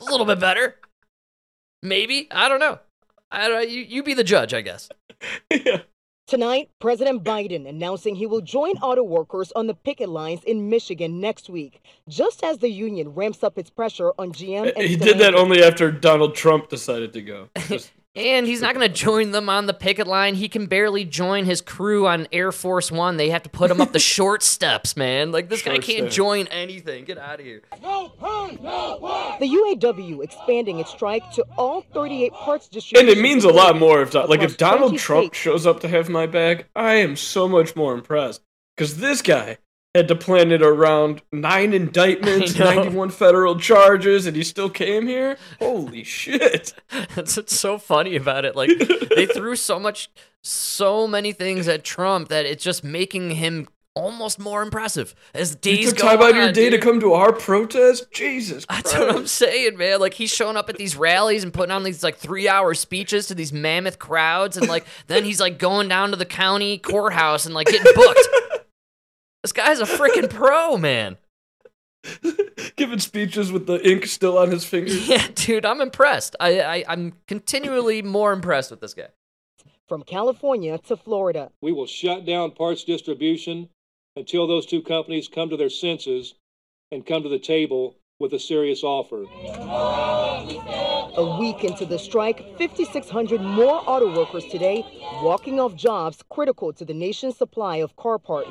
a little bit better, maybe. I don't know. I don't. You you be the judge, I guess. yeah. Tonight, President Biden announcing he will join auto workers on the picket lines in Michigan next week, just as the union ramps up its pressure on GM. And He did that only after Donald Trump decided to go. [LAUGHS] Just- And he's not going to join them on the picket line. He can barely join his crew on Air Force One. They have to put him up the [LAUGHS] short steps, man. Like this guy can't steps. join anything. Get out of here. No pun. The UAW expanding its strike to all 38 parts and it means a lot more if Don- like if Donald Trump states. shows up to have my bag, I am so much more impressed because this guy had to plan it around nine indictments, [LAUGHS] ninety-one federal charges, and he still came here. Holy shit! [LAUGHS] That's what's so funny about it. Like they [LAUGHS] threw so much, so many things at Trump that it's just making him almost more impressive as You took time out of your day to come to our protest. Jesus That's what I'm saying, man. Like he's showing up at these rallies and putting on these like three hour speeches to these mammoth crowds, and like then he's like going down to the county courthouse and like getting booked. This guy's a freaking pro, man. [LAUGHS] Giving speeches with the ink still on his fingers. [LAUGHS] Yeah, dude, I'm impressed. I, I I'm continually more impressed with this guy. From California to Florida. We will shut down parts distribution until those two companies come to their senses and come to the table with a serious offer. A week into the strike, 5,600 more auto workers today walking off jobs critical to the nation's supply of car parts.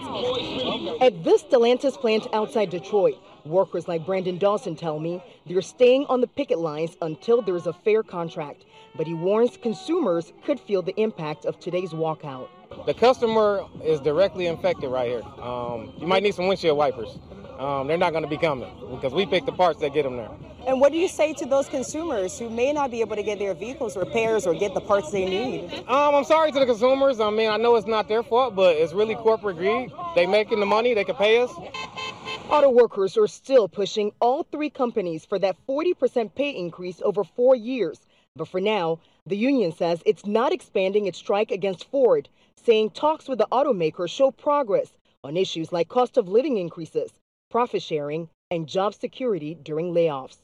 At this Stellantis plant outside Detroit, workers like Brandon Dawson tell me they're staying on the picket lines until there's a fair contract. But he warns consumers could feel the impact of today's walkout. The customer is directly infected right here. Um, you might need some windshield wipers. Um, they're not going to be coming because we pick the parts that get them there. And what do you say to those consumers who may not be able to get their vehicles repairs or get the parts they need? Um, I'm sorry to the consumers. I mean, I know it's not their fault, but it's really corporate greed. They making the money, they can pay us. Auto workers are still pushing all three companies for that 40% pay increase over four years. But for now, the union says it's not expanding its strike against Ford, saying talks with the automaker show progress on issues like cost of living increases, profit sharing, and job security during layoffs.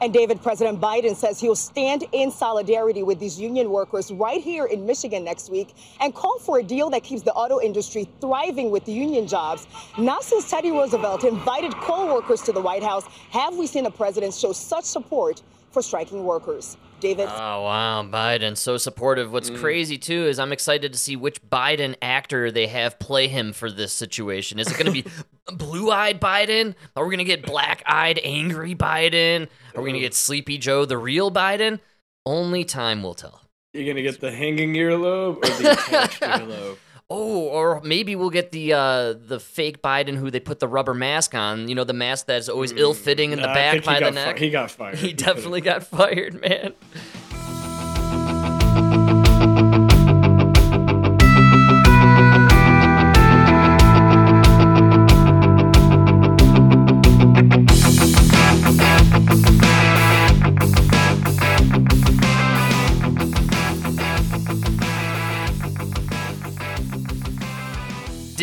And David, President Biden says he'll stand in solidarity with these union workers right here in Michigan next week and call for a deal that keeps the auto industry thriving with union jobs. Not since Teddy Roosevelt invited coal workers to the White House have we seen a president show such support for striking workers. David? Oh wow, Biden so supportive. What's mm. crazy too is I'm excited to see which Biden actor they have play him for this situation. Is it going to be [LAUGHS] blue-eyed Biden? Are we going to get black-eyed angry Biden? Are we going to get Sleepy Joe the real Biden? Only time will tell. You're gonna get the hanging earlobe or the [LAUGHS] attached earlobe. Oh, or maybe we'll get the uh, the fake Biden who they put the rubber mask on. You know, the mask that's always ill-fitting in the back by the got fi- neck. he got fired. He definitely got fired, man.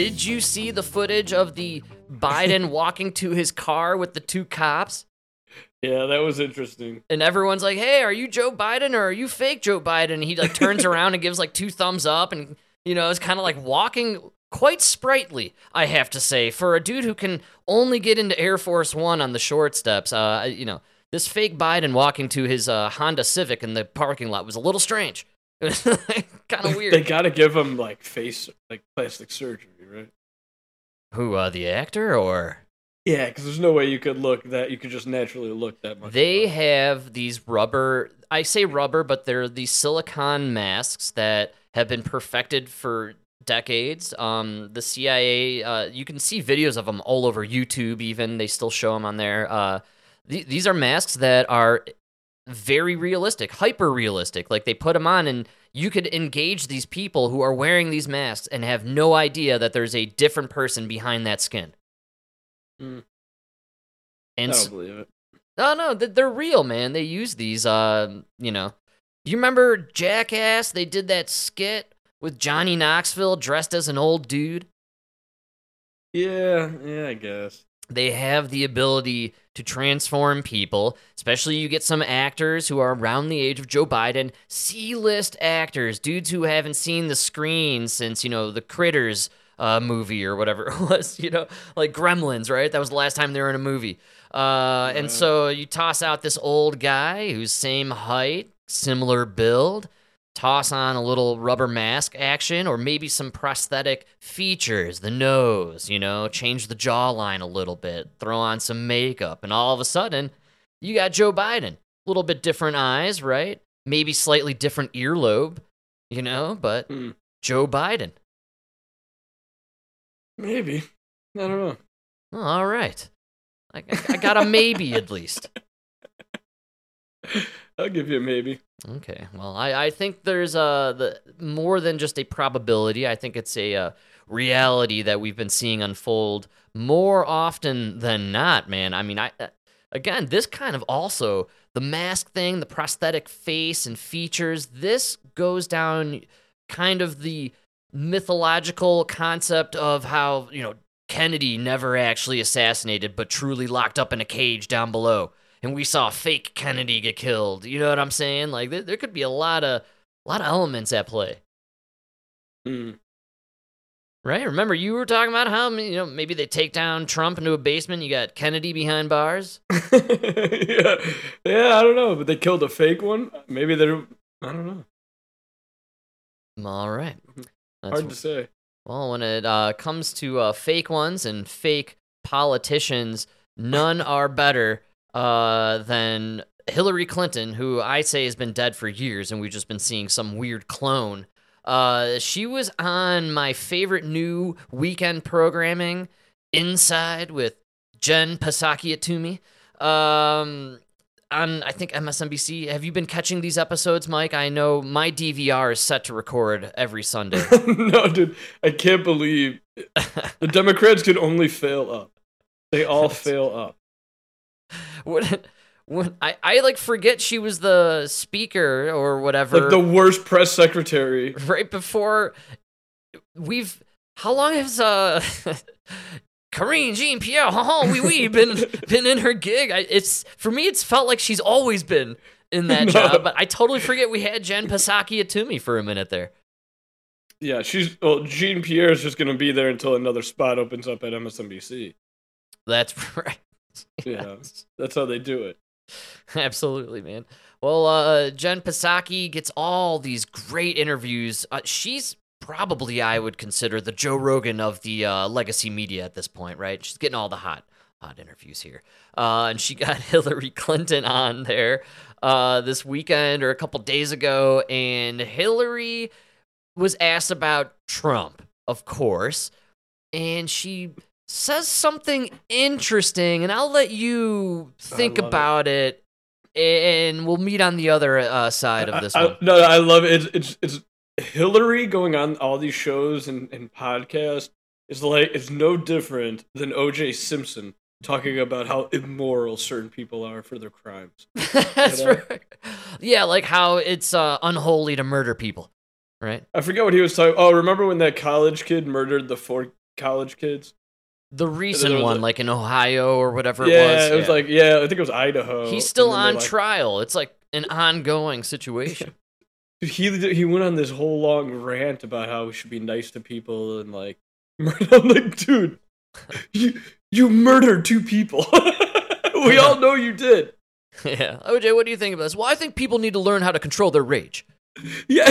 Did you see the footage of the Biden [LAUGHS] walking to his car with the two cops? Yeah, that was interesting. And everyone's like, "Hey, are you Joe Biden or are you fake Joe Biden?" And he like turns [LAUGHS] around and gives like two thumbs up, and you know, it's kind of like walking quite sprightly, I have to say, for a dude who can only get into Air Force One on the short steps. Uh, you know, this fake Biden walking to his uh, Honda Civic in the parking lot was a little strange. [LAUGHS] kind of weird. They got to give him like face, like plastic surgery? Who, uh, the actor or? Yeah, because there's no way you could look that you could just naturally look that much. They have these rubber. I say rubber, but they're these silicone masks that have been perfected for decades. Um, the CIA, uh, you can see videos of them all over YouTube. Even they still show them on there. Uh, th- these are masks that are very realistic, hyper realistic. Like they put them on, and you could engage these people who are wearing these masks and have no idea that there's a different person behind that skin. Mm. And I don't believe it. no, no, they're real, man. They use these. Uh, you know, you remember Jackass? They did that skit with Johnny Knoxville dressed as an old dude. Yeah, yeah, I guess. They have the ability to transform people, especially you get some actors who are around the age of Joe Biden, C list actors, dudes who haven't seen the screen since, you know, the Critters uh, movie or whatever [LAUGHS] it was, you know, like Gremlins, right? That was the last time they were in a movie. Uh, and so you toss out this old guy who's same height, similar build, toss on a little rubber mask action or maybe some prosthetic features, the nose, you know, change the jawline a little bit, throw on some makeup, and all of a sudden, you got Joe Biden. A little bit different eyes, right? Maybe slightly different earlobe, you know, but Hmm. Joe Biden. Maybe. I don't know. All right. I- I got a maybe at least. [LAUGHS] I'll give you a maybe. Okay. Well, I, I think there's uh the more than just a probability. I think it's a uh, reality that we've been seeing unfold more often than not, man. I mean, I uh, again, this kind of also the mask thing, the prosthetic face and features. This goes down kind of the mythological concept of how you know Kennedy never actually assassinated, but truly locked up in a cage down below and we saw fake Kennedy get killed. You know what I'm saying? Like there, there could be a lot of a lot of elements at play, Hmm. right? Remember you were talking about how you know maybe they take down Trump into a basement. You got Kennedy behind bars. [LAUGHS] yeah, yeah, I don't know, but they killed a fake one. Maybe they're. I don't know. All right, That's- Mm-hmm. Hard to say. Well, when it uh, comes to uh, fake ones and fake politicians, none are better uh, than Hillary Clinton, who I say has been dead for years, and we've just been seeing some weird clone. Uh, she was on my favorite new weekend programming, Inside, with Jen Psaki Atumi. Um, on I think MSNBC. Have you been catching these episodes, Mike? I know my DVR is set to record every Sunday. [LAUGHS] no, dude, I can't believe [LAUGHS] the Democrats can only fail up. They all fail up. [LAUGHS] What? When I, I like forget she was the speaker or whatever Like the worst press secretary. [LAUGHS] right before we've how long has uh [LAUGHS] Karine Jean Pierre ha ha we we been been in her gig I, it's for me it's felt like she's always been in that No. job but I totally forget we had Jen Psaki Atumi for a minute there Yeah, she's well. Jean Pierre is just gonna be there until another spot opens up at MSNBC. that's right [LAUGHS] Yeah, that's how they do it. [LAUGHS] Absolutely, man. Well, uh, Jen Psaki gets all these great interviews. Uh, she's probably, I would consider, the Joe Rogan of the uh, legacy media at this point, right? She's getting all the hot, hot interviews here. Uh, and she [LAUGHS] got Hillary Clinton on there uh, this weekend or a couple days ago, and Hillary was asked about Trump, of course, and she says something interesting, and I'll let you think love it. about it. and we'll meet on the other uh, side of this I- one. I, no, I love it. It's, it's it's Hillary going on all these shows and, and podcasts is like it's no different than O.J. Simpson talking about how immoral certain people are for their crimes. [LAUGHS] That's you know? right. Yeah, like how it's uh, unholy to murder people, right? I forget what he was talking. Oh, remember when that college kid murdered the four college kids. The recent one, a- like in Ohio or whatever yeah, it was. It was yeah. like yeah, I think it was Idaho. he's still and then they, on like- trial. It's like an [LAUGHS] ongoing situation. He he went on this whole long rant about how we should be nice to people and like [LAUGHS] I'm like, dude, [LAUGHS] you you murdered two people. we all know you did. yeah. OJ, what do you think about this? Well, I think people need to learn how to control their rage. Yeah,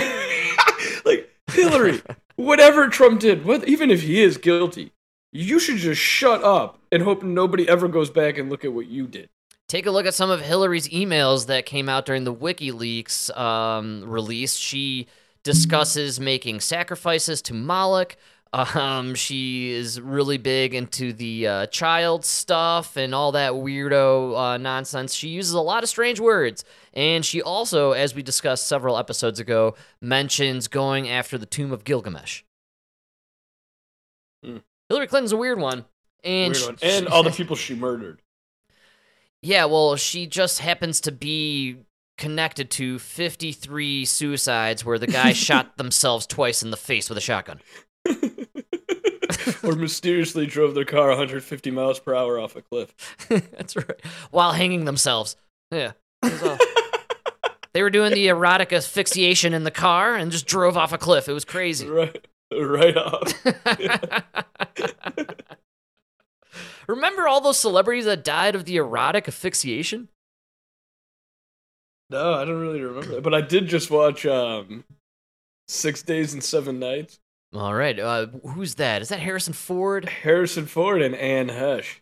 like Hillary, whatever Trump did, what, even if he is guilty, you should just shut up and hope nobody ever goes back and look at what you did. Take a look at some of Hillary's emails that came out during the WikiLeaks um, release. She discusses making sacrifices to Moloch. Um, she is really big into the uh, child stuff and all that weirdo uh, nonsense. She uses a lot of strange words. And she also, as we discussed several episodes ago, mentions going after the tomb of Gilgamesh. Hillary Clinton's a weird one. And, Weird one. and all the people she murdered. [LAUGHS] yeah, well, she just happens to be connected to 53 suicides where the guy [LAUGHS] shot themselves twice in the face with a shotgun. or mysteriously drove their car 150 miles per hour off a cliff. [LAUGHS] That's right. While hanging themselves. Yeah. all- uh, they were doing the erotic asphyxiation in the car and just drove off a cliff. It was crazy. Right, right off. [LAUGHS] Remember all those celebrities that died of the erotic asphyxiation? No, I don't really remember that. But I did just watch um, Six Days and Seven Nights. All right. Uh, who's that? Is that Harrison Ford? Harrison Ford and Anne Heche.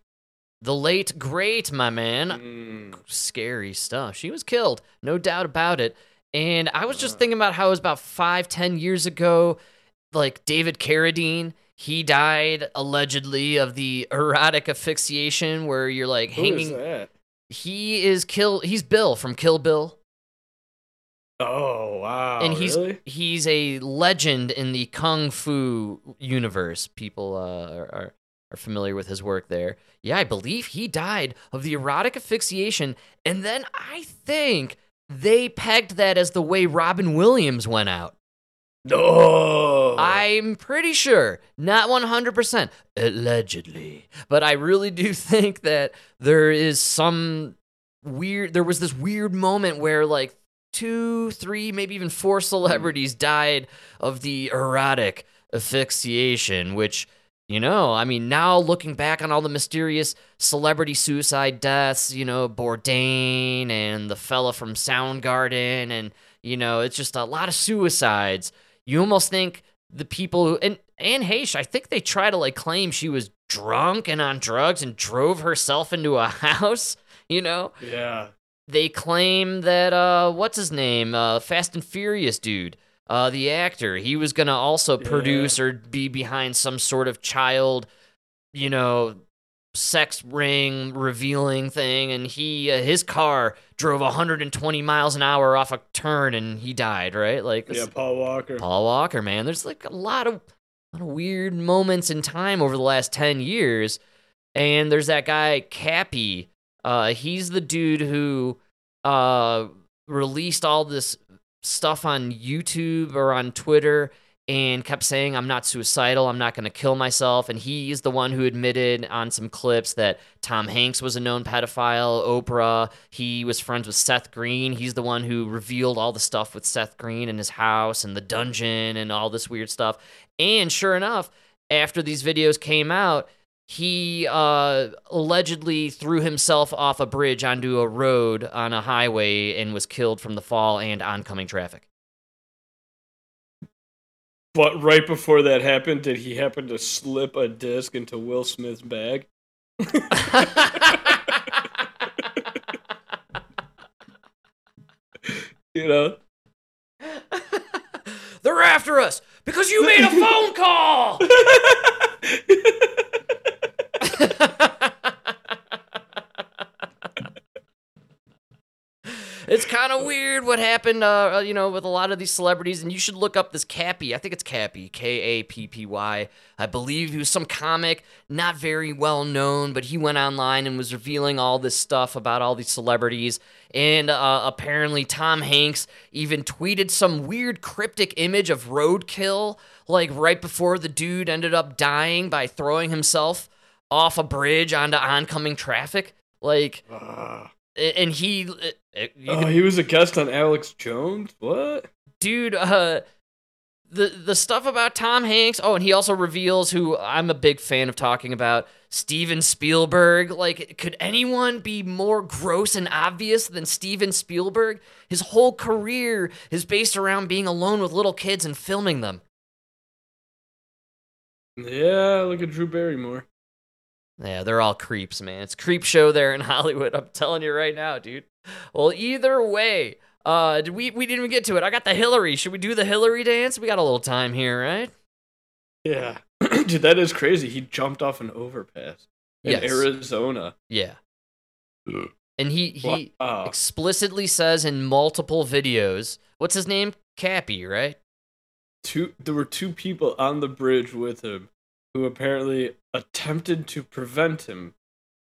The late great, my man. Mm. Scary stuff. She was killed, no doubt about it. And I was just thinking about how it was about five, ten years ago, like David Carradine, he died allegedly of the erotic asphyxiation where you're like Who is hanging. that? He is kill. He's Bill from Kill Bill. Oh wow! and he's really? he's a legend in the kung fu universe. People uh, are, are are familiar with his work there. Yeah, I believe he died of the erotic asphyxiation, and then I think they pegged that as the way Robin Williams went out. No. I'm pretty sure, not 100%, allegedly, but I really do [LAUGHS] think that there is some weird, there was this weird moment where like two, three, maybe even four celebrities died of the erotic asphyxiation, which, you know, I mean, now looking back on all the mysterious celebrity suicide deaths, you know, Bourdain and the fella from Soundgarden, and, you know, it's just a lot of suicides. You almost think the people who, and Anne Heche, I think they try to like claim she was drunk and on drugs and drove herself into a [LAUGHS] house, you know? yeah. they claim that uh what's his name uh fast and furious dude uh the actor he was gonna also Yeah. produce or be behind some sort of child you know sex ring revealing thing and he uh, his car drove 120 miles an hour off a turn and he died right like Yeah, Paul Walker. Paul Walker, man. There's like a lot of, lot of weird moments in time over the last 10 years. And there's that guy, Kappy. Uh, he's the dude who uh, released all this stuff on YouTube or on Twitter and kept saying, I'm not suicidal. I'm not going to kill myself. And he is the one who admitted on some clips that Tom Hanks was a known pedophile, Oprah. He was friends with Seth Green. He's the one who revealed all the stuff with Seth Green and his house and the dungeon and all this weird stuff. And sure enough, after these videos came out, he uh, allegedly threw himself off a bridge onto a road on a highway and was killed from the fall and oncoming traffic. But right before that happened, did he happen to slip a disc into Will Smith's bag? [LAUGHS] you know? [LAUGHS] They're after us because you made a phone call. [LAUGHS] it's kind of weird what happened, uh, uh, you know, with a lot of these celebrities. And you should look up this Kappy. I think it's Kappy, K A P P Y. I believe he was some comic, not very well known, but he went online and was revealing all this stuff about all these celebrities. And uh, apparently, Tom Hanks even tweeted some weird cryptic image of roadkill, like right before the dude ended up dying by throwing himself off a bridge onto oncoming traffic. Like, a- and he, oh, he was a guest on Alex Jones. What? dude, uh, the the stuff about Tom Hanks. Oh, and he also reveals who I'm a big fan of talking about, Steven Spielberg. Like, could anyone be more gross and obvious than Steven Spielberg? His whole career is based around being alone with little kids and filming them. Yeah, look at Drew Barrymore. Yeah, they're all creeps, man. It's creep show there in [LAUGHS] Hollywood. I'm telling you right now, dude. Well, either way, uh, did we we didn't even get to it. I got the Hillary. Should we do the Hillary dance? We got a little time here, right? Yeah. [CLEARS THROAT] Dude, that is crazy. He jumped off an overpass in Yes. Arizona. Yeah. And he he Wow. explicitly says in multiple videos, what's his name? Kappy, right? Two there were two people on the bridge with him who apparently attempted to prevent him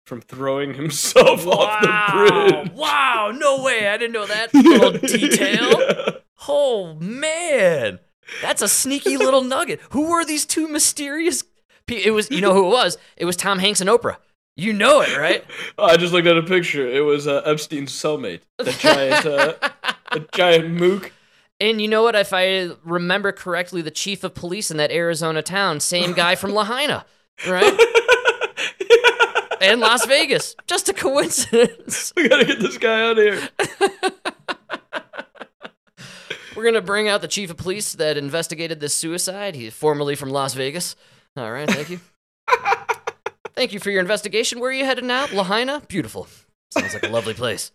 from throwing himself [LAUGHS] off the bridge. Wow, no way. I didn't know that [LAUGHS] little detail. Oh man. That's a sneaky little [LAUGHS] nugget. Who were these two mysterious pe- It was you know who it was? It was Tom Hanks and Oprah. You know it, right? I just looked at a picture. It was uh, Epstein's cellmate, the giant, uh, the giant mook. And you know what? If I remember correctly, the chief of police in that Arizona town, same guy from Lahaina, right? And Las Vegas. Just a coincidence. [LAUGHS] We gotta get this guy out of here. We're gonna bring out the chief of police that investigated this suicide. He's formerly from Las Vegas. All right, thank you. [LAUGHS] thank you for your investigation. Where are you headed now? Lahaina? Beautiful. Sounds like a lovely place.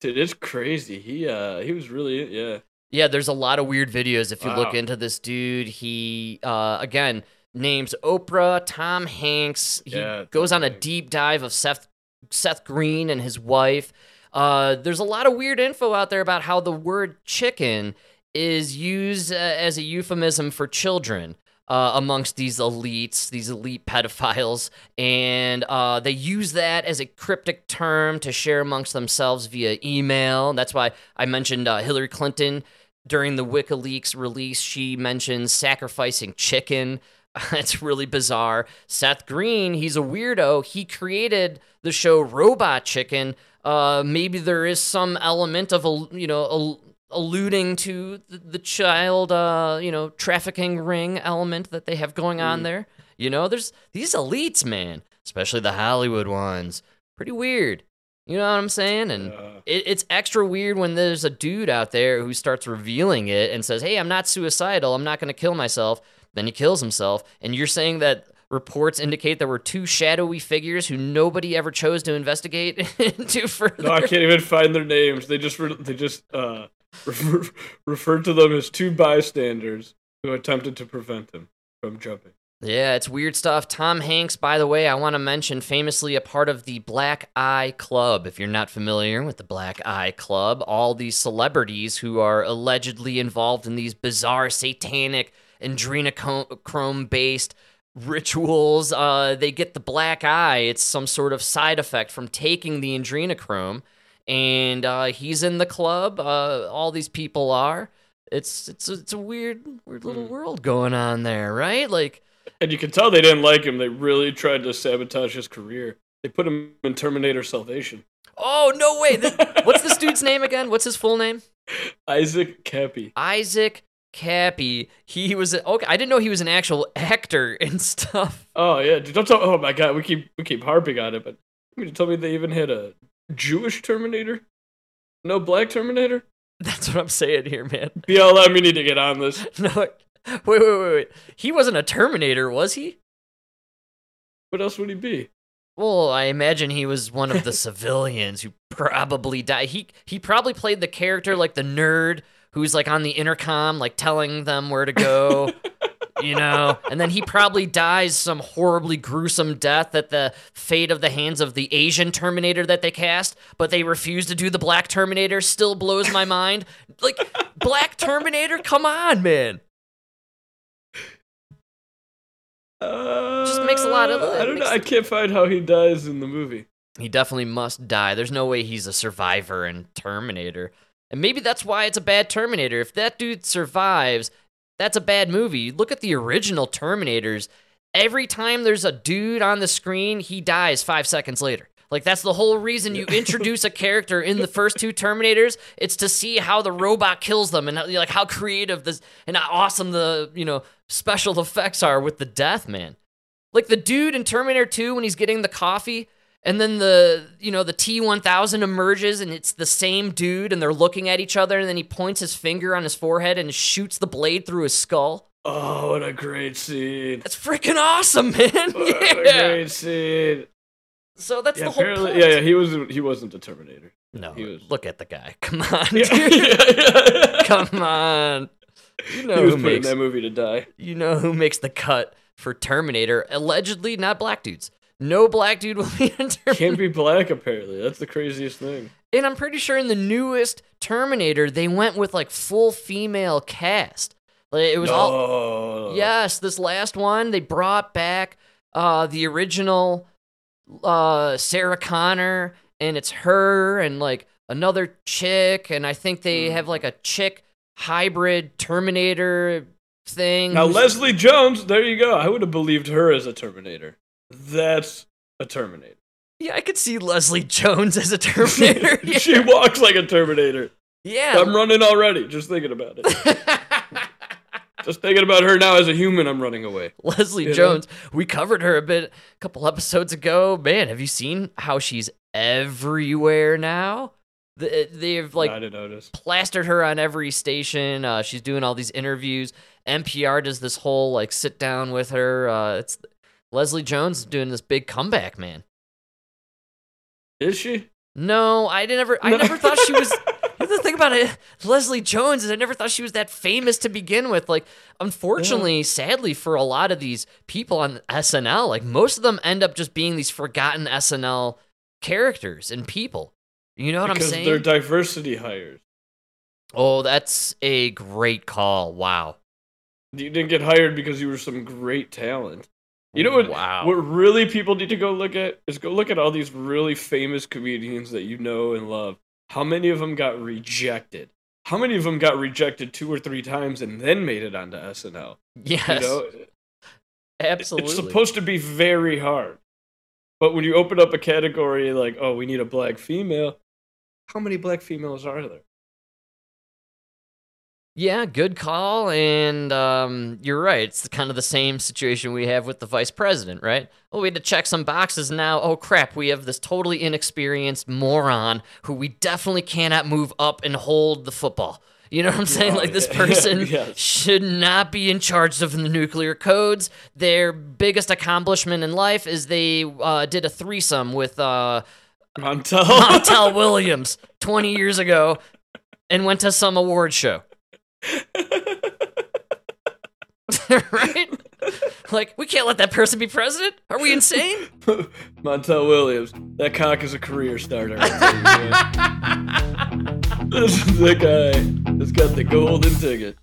Dude, it's crazy. He uh he was really yeah. Yeah, there's a lot of weird videos if you look into this dude. He uh again names Oprah, Tom Hanks. He Yeah, goes on a deep dive of Seth Seth Green and his wife. Uh there's a lot of weird info out there about how the word chicken is used uh, as a euphemism for children. Uh, amongst these elites, these elite pedophiles, and uh, they use that as a cryptic term to share amongst themselves via email. That's why I mentioned uh, Hillary Clinton during the WikiLeaks release. She mentions sacrificing chicken. [LAUGHS] It's really bizarre. Seth Green, he's a weirdo. He created the show Robot Chicken. Uh, maybe there is some element of a you know a, alluding to the, the child uh, you know trafficking ring element that they have going on there. You know, there's these elites, man, especially the Hollywood ones. Pretty weird. You know what I'm saying? And Uh, it, it's extra weird when there's a dude out there who starts revealing it and says, "Hey, I'm not suicidal. I'm not going to kill myself." Then he kills himself, and you're saying that reports indicate there were two shadowy figures who nobody ever chose to investigate [LAUGHS] into further. no, I can't even find their names. They just re- they just uh [LAUGHS] refer, referred to them as two bystanders who attempted to prevent him from jumping. Yeah, it's weird stuff. Tom Hanks, by the way, I want to mention, famously a part of the Black Eye Club. If you're not familiar with the Black Eye Club, all these celebrities who are allegedly involved in these bizarre satanic adrenochrome based rituals, uh, they get the black eye. It's some sort of side effect from taking the adrenochrome. And uh, he's in the club. Uh, all these people are. It's it's it's a weird weird little world going on there, right? Like And you can tell they didn't like him. They really tried to sabotage his career. They put him in Terminator Salvation. Oh no way! Th- What's this [LAUGHS] dude's name again? What's his full name? Isaac Kappy. Isaac Kappy. He was a, okay. I didn't know he was an actual actor [LAUGHS] and stuff. Oh yeah, dude, don't tell. Oh my god, we keep we keep harping on it, but you mean to tell me they even had a Jewish Terminator? No black Terminator? [LAUGHS] That's what I'm saying here, man. [LAUGHS] BLM, we need to get on this. No, wait, wait, wait, wait. He wasn't a Terminator, was he? What else would he be? Well, I imagine he was one of the civilians who probably died. He he probably played the character like the nerd who's like on the intercom, like telling them where to go. [LAUGHS] you know, and then he probably dies some horribly gruesome death at the fate of the hands of the Asian Terminator that they cast, but they refuse to do the Black Terminator. Still blows my mind. Like Black Terminator, come on, man. Uh, Just makes a lot of- I don't know. I can't find how he dies in the movie. He definitely must die. There's no way he's a survivor in Terminator. And maybe that's why it's a bad Terminator. If that dude survives, that's a bad movie. Look at the original Terminators. Every time there's a dude on the screen, he dies five seconds later. Like that's the whole reason you [LAUGHS] introduce a character in the first two Terminators. It's to see how the robot kills them and how, like how creative this and how awesome the you know special effects are with the death man. Like the dude in Terminator 2 when he's getting the coffee and then the you know the T1000 emerges and it's the same dude and they're looking at each other and then he points his finger on his forehead and shoots the blade through his skull. Oh, what a great scene! That's freaking awesome, [LAUGHS] man. What a great scene. So that's Yeah, the whole point. yeah, yeah, he was he wasn't a Terminator. No, he was. look at the guy. [LAUGHS] Come on, Yeah, [LAUGHS] yeah, yeah. Come on. You know he was who makes that movie to die. you know who makes the cut for Terminator? Allegedly, not black dudes. No black dude will be [LAUGHS] in Terminator. Can't be black. Apparently, that's the craziest thing. And I'm pretty sure in the newest Terminator, they went with like full female cast. Like it was all Oh, Yes, this last one they brought back uh the original uh Sarah Connor and it's her and like another chick and I think they have like a chick hybrid Terminator thing. Now Leslie Jones, there you go. I would have believed her as a Terminator. That's a Terminator. Yeah, I could see Leslie Jones as a Terminator. [LAUGHS] yeah. she walks like a Terminator. yeah. I'm running already, just thinking about it. [LAUGHS] just thinking about her now as a human, I'm running away. Leslie You know? Jones. We covered her a bit a couple episodes ago. Man, have you seen how she's everywhere now? They've like I didn't notice. plastered her on every station. Uh, she's doing all these interviews. NPR does this whole like sit down with her. Uh, it's Leslie Jones doing this big comeback, man. Is she? No, I never. I No. never thought she was. [LAUGHS] the thing about it, Leslie Jones is I never thought she was that famous to begin with. Like, unfortunately, sadly for a lot of these people on SNL, like most of them end up just being these forgotten SNL characters and people. You know what because I'm saying? Because they're diversity hires. oh, that's a great call. Wow. You didn't get hired because you were some great talent. You know what? Wow. What really people need to go look at is go look at all these really famous comedians that you know and love. How many of them got rejected? How many of them got rejected two or three times and then made it onto SNL? Yes. You know, absolutely. it's supposed to be very hard. But when you open up a category like, oh, we need a black female, how many black females are there? Yeah, good call. And um, you're right. It's kind of the same situation we have with the vice president, right? Oh, we had to check some boxes now. Oh, crap. We have this totally inexperienced moron who we definitely cannot move up and hold the football. You know what I'm saying? Like this [LAUGHS] person Yes. should not be in charge of the nuclear codes. Their biggest accomplishment in life is they uh, did a threesome with uh, Montel. Montel Williams 20 years ago and went to some award show. [LAUGHS] right? Like, we can't let that person be president? Are we insane? [LAUGHS] Montel Williams. That cock is a career starter. I tell you, man. [LAUGHS] this is the guy that's got the golden ticket.